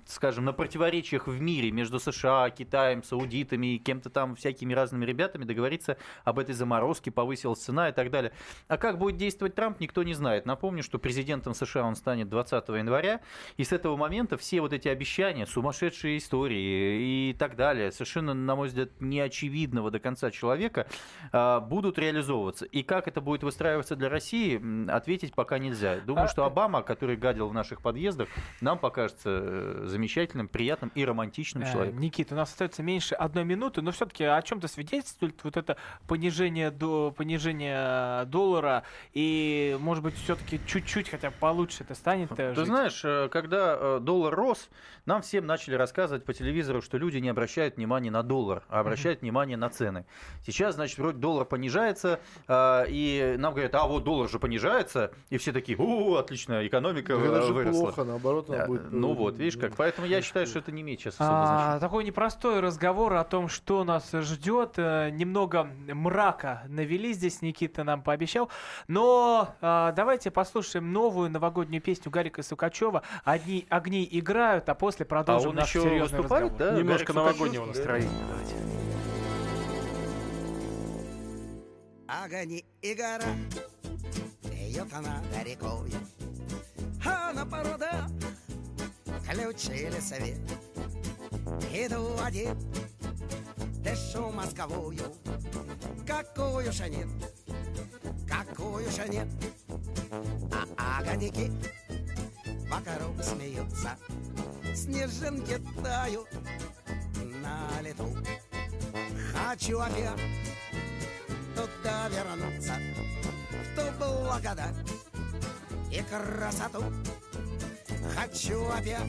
Speaker 4: скажем, на противоречиях в мире между США, Китаем, саудитами и кем-то там, всякими разными ребятами договориться об этой заморозке, повысилась цена и так далее. А как будет действовать Трамп, никто не знает. Напомню, что президентом США он станет 20 января, и с этого момента все вот эти обещания, сумасшедшие истории и так далее, совершенно, на мой взгляд, неочевидного до конца человека, а, будут реализовываться. И как это будет выстраиваться для России, ответить пока нельзя. Думаю,
Speaker 1: А,
Speaker 4: что Обама, который гадил в наших подъездах, нам покажется э, замечательным, приятным и романтичным
Speaker 1: Э,
Speaker 4: человеком.
Speaker 1: Никита, у нас остается меньше одной минуты, но все-таки о чем-то свидетельствует вот это понижение, до, понижение доллара, и, может быть, все-таки чуть-чуть хотя бы получше это станет э,
Speaker 4: Ты
Speaker 1: жить?
Speaker 4: знаешь, э, когда доллар рос, нам всем начали рассказывать по телевизору, что люди не обращают внимания на доллар, а обращают внимание на цены. Сейчас, значит, вроде доллар понижается, и нам говорят, а вот доллар же понижается, и все такие, о, отлично, экономика
Speaker 3: Да это же
Speaker 4: выросла.
Speaker 3: плохо, наоборот, она
Speaker 4: Да,
Speaker 3: будет,
Speaker 4: Ну вот, видишь как. Поэтому я считаю, что это не имеет сейчас особого значения.
Speaker 1: А, такой непростой разговор о том, что нас ждет. Э, Немного мрака навели здесь, Никита нам пообещал. Но а, давайте послушаем новую новогоднюю песню Гарика Сукачева. Одни огни играют, а после продолжим
Speaker 4: он
Speaker 1: наш
Speaker 4: еще
Speaker 1: серьезный
Speaker 4: выступает,
Speaker 1: разговор.
Speaker 4: да?
Speaker 2: Немножко
Speaker 4: Гарик Сукачев?
Speaker 2: новогоднего настроения. Давайте.
Speaker 14: Огни и гора Бьет она рекой А на порода Включили свет Иду один Дышу мозговую. Какую же нет Какую же нет А огоньки Вокруг смеются Снежинки тают На лету. Хочу опять туда вернуться, в ту благодать и красоту. Хочу опять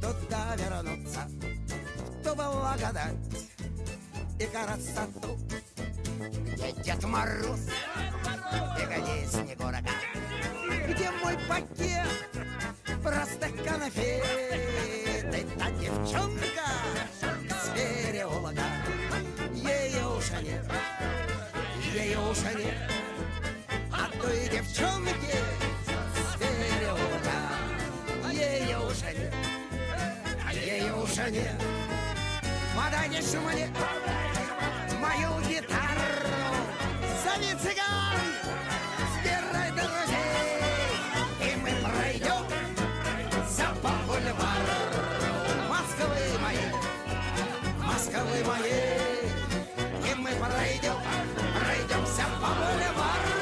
Speaker 14: туда вернуться, ту благодать и красоту, где Дед Мороз и гони Снегурка, где мой пакет? Простых конфет, и та девчонка с переулка, ее уже нет, ее уже нет, а той девчонки ее уже нет. Вода не шумни, мою гитару, зови цыган, сбирай друзей, и мы пройдем за по бульвару Москвы моей, Москвы моей, и мы пройдем, пройдемся по бульвару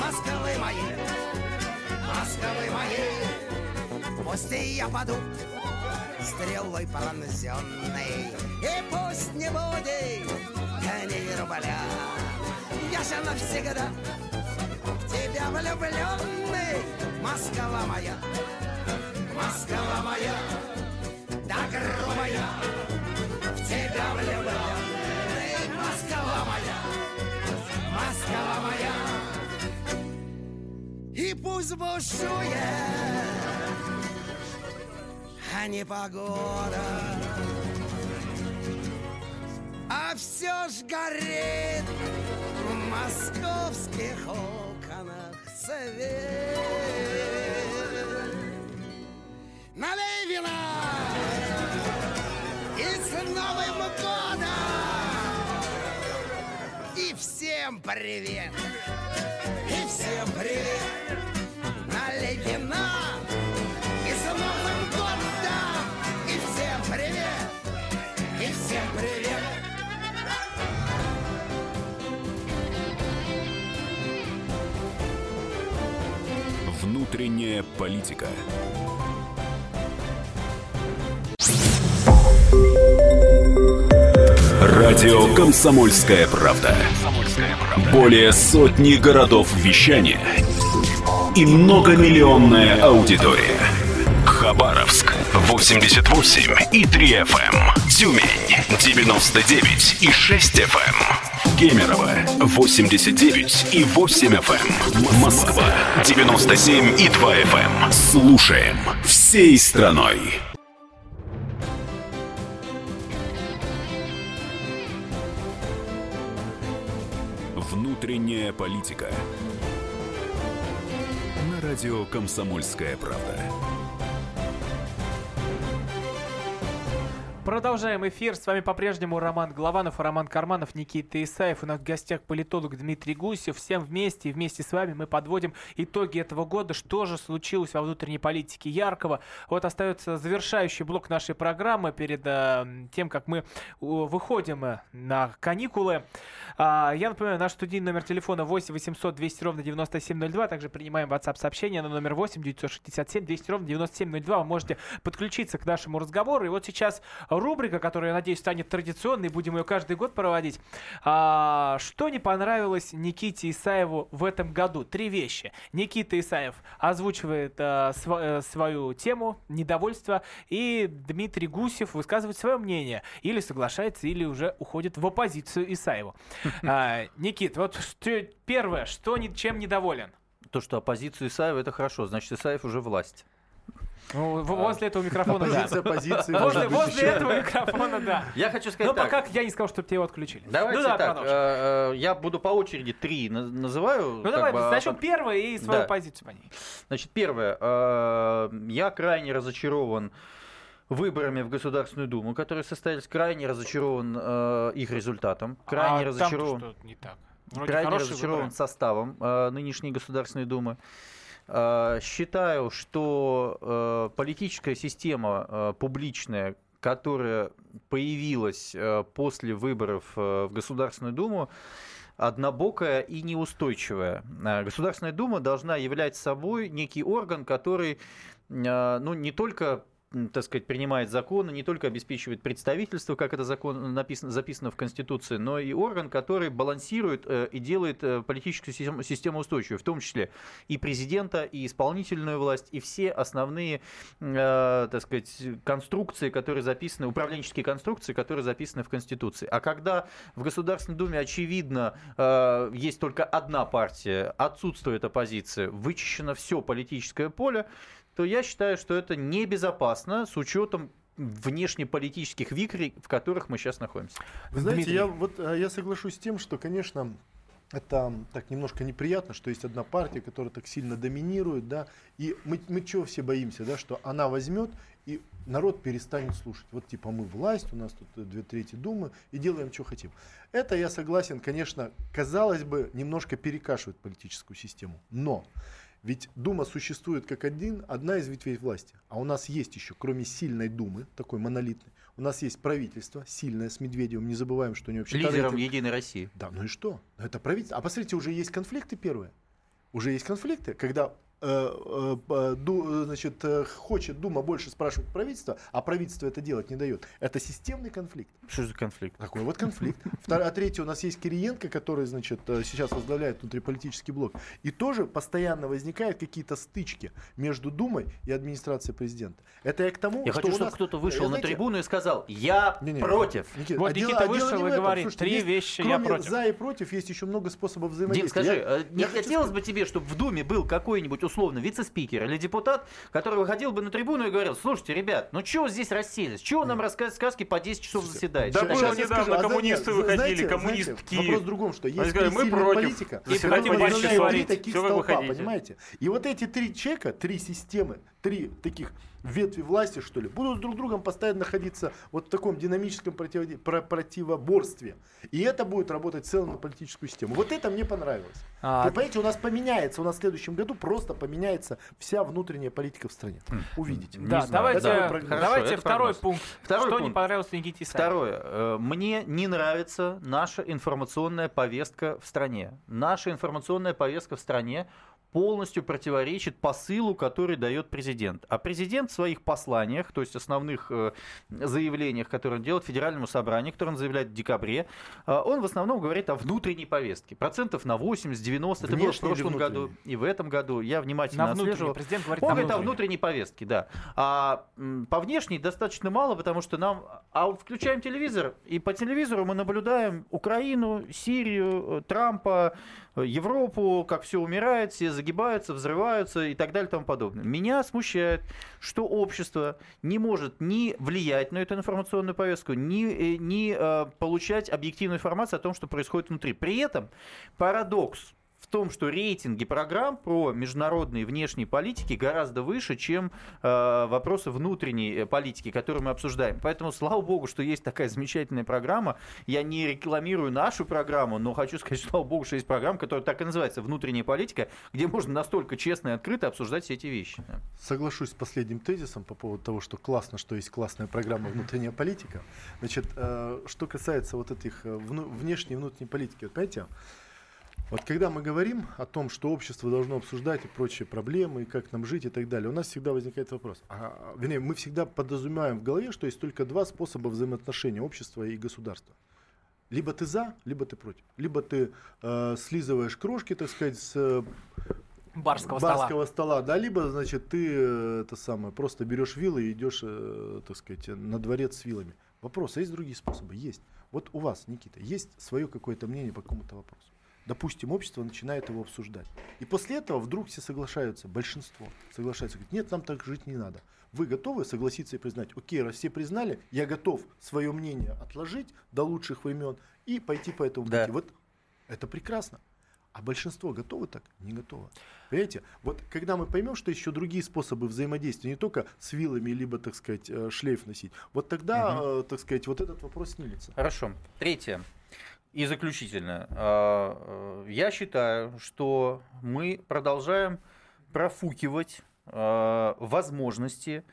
Speaker 14: Москвы моей, Москвы моей, и я паду стрелой пронзенной. И пусть не будет коней рубля, я же навсегда в тебя влюбленный. Москва моя, Москва моя, да грубая, в тебя влюбленный. Москва моя, Москва моя, и пусть бушует а не погода. А все ж горит в московских окнах свет. Налей вина и с Новым годом! И всем привет! И всем привет!
Speaker 5: Внутренняя политика. Радио Комсомольская правда". Более сотни городов вещания и многомиллионная аудитория. Хабаровск 88 и 3 FM. Тюмень 99 и 6 FM. Кемерово 89 и 8 FM. Москва 97 и 2 FM. Слушаем всей страной. Внутренняя политика. На радио Комсомольская правда.
Speaker 1: Продолжаем эфир. С вами по-прежнему Роман Голованов, Роман Карманов, Никита Исаев. У нас в гостях политолог Дмитрий Гусев. Всем вместе и вместе с вами мы подводим итоги этого года. Что же случилось во внутренней политике яркого? Вот остается завершающий блок нашей программы перед э, тем, как мы э, выходим э, на каникулы. А, я напоминаю, наш студийный номер телефона 8 800 200 ровно 9702. Также принимаем WhatsApp сообщение на номер 8 967 200 ровно 9702. Вы можете подключиться к нашему разговору. И вот сейчас рубрика, которая, я надеюсь, станет традиционной, будем ее каждый год проводить. А, что не понравилось Никите Исаеву в этом году? Три вещи. Никита Исаев озвучивает а, э, свою тему, недовольство, и Дмитрий Гусев высказывает свое мнение. Или соглашается, или уже уходит в оппозицию Исаеву. А, Никит, вот что- первое, что ни- чем недоволен?
Speaker 4: То, что оппозицию Исаева, это хорошо. Значит, Исаев уже власть.
Speaker 1: Ну, возле этого микрофона, да.
Speaker 4: Оппозиция оппозиции,
Speaker 1: Возле, возле
Speaker 4: еще.
Speaker 1: этого микрофона, да.
Speaker 4: Я хочу сказать
Speaker 1: Но
Speaker 4: так.
Speaker 1: пока я не сказал, чтобы тебя его отключили.
Speaker 4: Давайте
Speaker 1: ну, да,
Speaker 4: так, э, э, я буду по очереди три на- называю.
Speaker 1: Ну давай,
Speaker 4: бы, а
Speaker 1: начнем
Speaker 4: потом-
Speaker 1: первое и свою
Speaker 4: Да.
Speaker 1: позицию по ней.
Speaker 4: Значит, первое. э, Я крайне разочарован выборами в Государственную Думу, которые состоялись, крайне разочарован э, их результатом, крайне
Speaker 1: а
Speaker 4: разочарован,
Speaker 1: что не так? Вроде
Speaker 4: крайне разочарован
Speaker 1: выборы.
Speaker 4: составом э, нынешней Государственной Думы. Э, Считаю, что э, политическая система э, публичная, которая появилась э, после выборов э, в Государственную Думу, однобокая и неустойчивая. Э, Государственная Дума должна являть собой некий орган, который э, ну, не только так сказать, принимает законы, не только обеспечивает представительство, как это закон, написано, записано в Конституции, но и орган, который балансирует э, и делает э, политическую систему, систему устойчивой, в том числе и президента, и исполнительную власть, и все основные, э, так сказать, конструкции, которые записаны, управленческие конструкции, которые записаны в Конституции. А когда в Государственной Думе, очевидно, есть только одна партия, отсутствует оппозиция, вычищено все политическое поле, то я считаю, что это небезопасно с учетом внешнеполитических вихрей, в которых мы сейчас находимся.
Speaker 3: Вы знаете,
Speaker 1: Дмитрий.
Speaker 3: я вот э, я соглашусь с тем, что, конечно, это так немножко неприятно, что есть одна партия, которая так сильно доминирует, да, и мы, мы чего все боимся, да, что она возьмет и народ перестанет слушать. Вот типа мы власть, у нас тут две трети думы и делаем, что хотим. Это я согласен, конечно, казалось бы, немножко перекашивает политическую систему, но ведь Дума существует как один, одна из ветвей власти. А у нас есть еще, кроме сильной Думы, такой монолитной, у нас есть правительство, сильное, с Медведевым. Не забываем, что они вообще...
Speaker 4: Лидером
Speaker 3: рейтинг-
Speaker 4: Единой России.
Speaker 3: Да, ну и что? Ну, Это правительство. А посмотрите, уже есть конфликты первые. Уже есть конфликты, когда значит, э, хочет Дума больше спрашивать правительство, а правительство это делать не дает. Это системный конфликт.
Speaker 4: Что за конфликт?
Speaker 3: Такой вот конфликт. Втор- а третий у нас есть Кириенко, который, значит, э, сейчас возглавляет внутриполитический блок. И тоже постоянно возникают какие-то стычки между Думой и администрацией президента. Это я к тому,
Speaker 4: Я
Speaker 3: что
Speaker 4: хочу, чтобы
Speaker 3: нас-
Speaker 4: кто-то вышел
Speaker 3: э,
Speaker 4: на
Speaker 3: знаете,
Speaker 4: трибуну и сказал, я
Speaker 3: Не-не,
Speaker 4: против.
Speaker 3: Никита,
Speaker 1: Вот
Speaker 3: а
Speaker 1: Никита
Speaker 3: а дело
Speaker 1: вышел
Speaker 3: не
Speaker 1: и говорит,
Speaker 3: Слушайте,
Speaker 1: три
Speaker 3: есть-
Speaker 1: вещи я против.
Speaker 3: за и против есть еще много способов
Speaker 4: Дим,
Speaker 3: взаимодействия.
Speaker 4: скажи,
Speaker 3: Я-
Speaker 4: э, не
Speaker 3: я
Speaker 4: хотелось бы тебе, чтобы в Думе был какой-нибудь условно вице-спикер или депутат, который выходил бы на трибуну и говорил, слушайте, ребят, ну чего здесь расселись? Чего нам рассказывать сказки по 10 часов заседаете?
Speaker 2: Да было недавно
Speaker 3: а
Speaker 2: коммунисты выходили,
Speaker 3: знаете,
Speaker 2: коммунистки.
Speaker 3: вопрос в другом, что есть
Speaker 2: сказали, мы
Speaker 3: сильная
Speaker 2: против.
Speaker 3: политика,
Speaker 2: Заседайте
Speaker 3: и
Speaker 2: в
Speaker 3: потом
Speaker 2: два часа.
Speaker 3: возникает три таких
Speaker 2: вы
Speaker 3: столпа, понимаете? И вот эти три чека, три системы, три таких ветви власти, что ли, будут друг с другом постоянно находиться вот в таком динамическом противоборстве. И это будет работать в целом на политическую систему. Вот это мне понравилось.
Speaker 1: А,
Speaker 3: Вы понимаете, у нас поменяется, у нас в следующем году просто поменяется вся внутренняя политика в стране. Увидите.
Speaker 1: Да, давайте.
Speaker 4: Хорошо,
Speaker 1: давайте
Speaker 4: это
Speaker 1: второй
Speaker 4: прогноз.
Speaker 1: пункт.
Speaker 4: Второй
Speaker 1: что не
Speaker 4: пункт.
Speaker 1: понравилось Никите Исаеву?
Speaker 4: Второе. Э, Мне не нравится наша информационная повестка в стране. Наша информационная повестка в стране полностью противоречит посылу, который дает президент. А президент в своих посланиях, то есть основных э, заявлениях, которые он делает Федеральному собранию, которые он заявляет в декабре, э, он в основном говорит о внутренней повестке. Процентов на 80-90. Это было в прошлом году и в этом году. Я внимательно
Speaker 1: На
Speaker 4: отслеживал.
Speaker 1: Президент говорит
Speaker 4: Он говорит о
Speaker 1: внутренней.
Speaker 4: повестке, да. А по внешней достаточно мало, потому что нам... А вот включаем телевизор, и по телевизору мы наблюдаем Украину, Сирию, э, Трампа, Европу, как все умирает, все загибаются, взрываются и так далее и тому подобное. Меня смущает, что общество не может ни влиять на эту информационную повестку, ни, э, ни э, получать объективную информацию о том, что происходит внутри. При этом парадокс в том, что рейтинги программ про международные внешние политики гораздо выше, чем э, вопросы внутренней э, политики, которые мы обсуждаем. Поэтому, слава богу, что есть такая замечательная программа. Я не рекламирую нашу программу, но хочу сказать, слава богу, что есть программа, которая так и называется «Внутренняя политика», где можно настолько честно и открыто обсуждать все эти вещи.
Speaker 3: Соглашусь с последним тезисом по поводу того, что классно, что есть классная программа «Внутренняя политика». Значит, э, что касается вот этих э, вну- внешней и внутренней политики, вот понимаете, вот когда мы говорим о том, что общество должно обсуждать и прочие проблемы, и как нам жить и так далее, у нас всегда возникает вопрос. А, вернее, мы всегда подразумеваем в голове, что есть только два способа взаимоотношения общества и государства. Либо ты за, либо ты против. Либо ты э, слизываешь крошки, так сказать, с э,
Speaker 1: Барского стола.
Speaker 3: барского стола, да, либо, значит, ты э, это самое, просто берешь вилы и идешь, э, так сказать, на дворец с вилами. Вопрос, а есть другие способы? Есть. Вот у вас, Никита, есть свое какое-то мнение по какому-то вопросу. Допустим, общество начинает его обсуждать. И после этого вдруг все соглашаются, большинство соглашаются, говорят, нет, нам так жить не надо. Вы готовы согласиться и признать, окей, раз все признали, я готов свое мнение отложить до лучших времен и пойти по этому
Speaker 4: Да.
Speaker 3: пути. Вот это прекрасно. А большинство готовы так? Не готово. Понимаете? Вот когда мы поймем, что еще другие способы взаимодействия, не только с вилами, либо, так сказать, э, шлейф носить, вот тогда, э, так сказать, вот этот вопрос снимется.
Speaker 4: Хорошо. Третье. И заключительное. А, э, Я считаю, что мы продолжаем профукивать э, возможности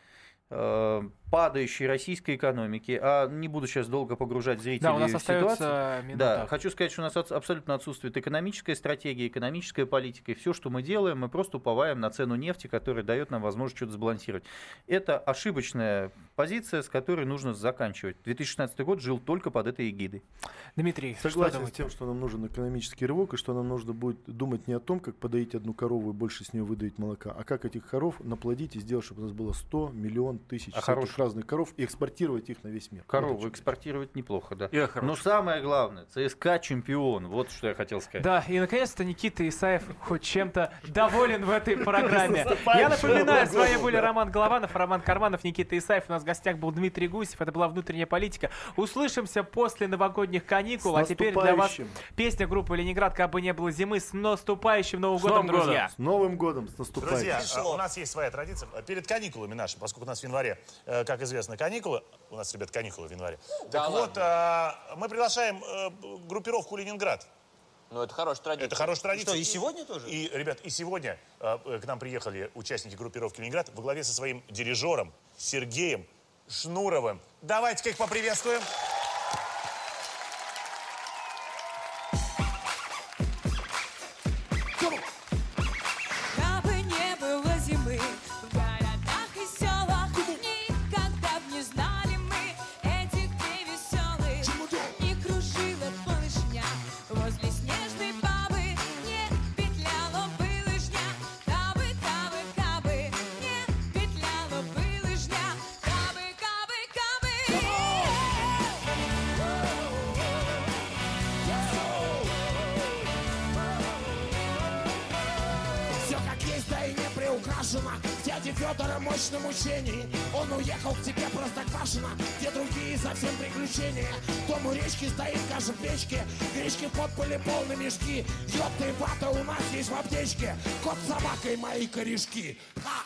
Speaker 4: э, падающей российской экономики, а не буду сейчас долго погружать зрителей
Speaker 1: Да, у нас
Speaker 4: в
Speaker 1: остается
Speaker 4: ситуацию.
Speaker 1: минута.
Speaker 4: Да, хочу сказать, что у нас абсолютно отсутствует экономическая стратегия, экономическая политика, и все, что мы делаем, мы просто уповаем на цену нефти, которая дает нам возможность что-то сбалансировать. Это ошибочная позиция, с которой нужно заканчивать. 2016 год жил только под этой эгидой.
Speaker 1: Дмитрий, что
Speaker 3: Согласен с
Speaker 1: думаете?
Speaker 3: тем, что нам нужен экономический рывок, и что нам нужно будет думать не о том, как подоить одну корову и больше с нее выдавить молока, а как этих коров наплодить и сделать, чтобы у нас было 100 миллион тысяч
Speaker 4: А хороших?
Speaker 3: разных коров и экспортировать их на весь мир.
Speaker 4: Корову
Speaker 3: Вот
Speaker 4: экспортировать неплохо, да.
Speaker 2: И о
Speaker 4: Но самое главное, ЦСКА чемпион. Вот что я хотел сказать.
Speaker 1: Да, и наконец-то Никита Исаев хоть чем-то доволен в этой программе. Я напоминаю, с вами были. Роман Голованов, Роман Карманов, Никита Исаев. У нас в гостях был Дмитрий Гусев. Это была внутренняя политика. Услышимся после новогодних каникул. А теперь для вас песня группы Ленинград «Как бы не было зимы» с наступающим Новым годом, друзья.
Speaker 3: С Новым годом, с наступающим.
Speaker 19: Друзья, у нас есть своя традиция. Перед каникулами наши, поскольку у нас в январе, э, как известно, каникулы. У нас, ребят, каникулы в январе. так вот, а, мы приглашаем э, группировку «Ленинград».
Speaker 20: Ну, это хорошая традиция.
Speaker 19: Это хорошая традиция.
Speaker 20: Что, и сегодня тоже?
Speaker 19: И, ребят, и сегодня э, э, к нам приехали участники группировки «Ленинград» во главе со своим дирижером Сергеем Шнуровым. Давайте-ка их поприветствуем.
Speaker 16: Полны мешки Ёпта и вата у нас есть в аптечке Кот с собакой мои корешки Ха!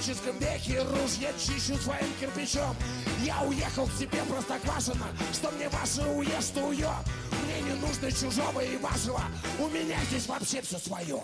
Speaker 10: Этом
Speaker 16: техническом веке Ружье чищу своим кирпичом. Я уехал к себе простоквашино Что мне ваше уешь, что уё Мне не нужно чужого и вашего У меня здесь вообще все свое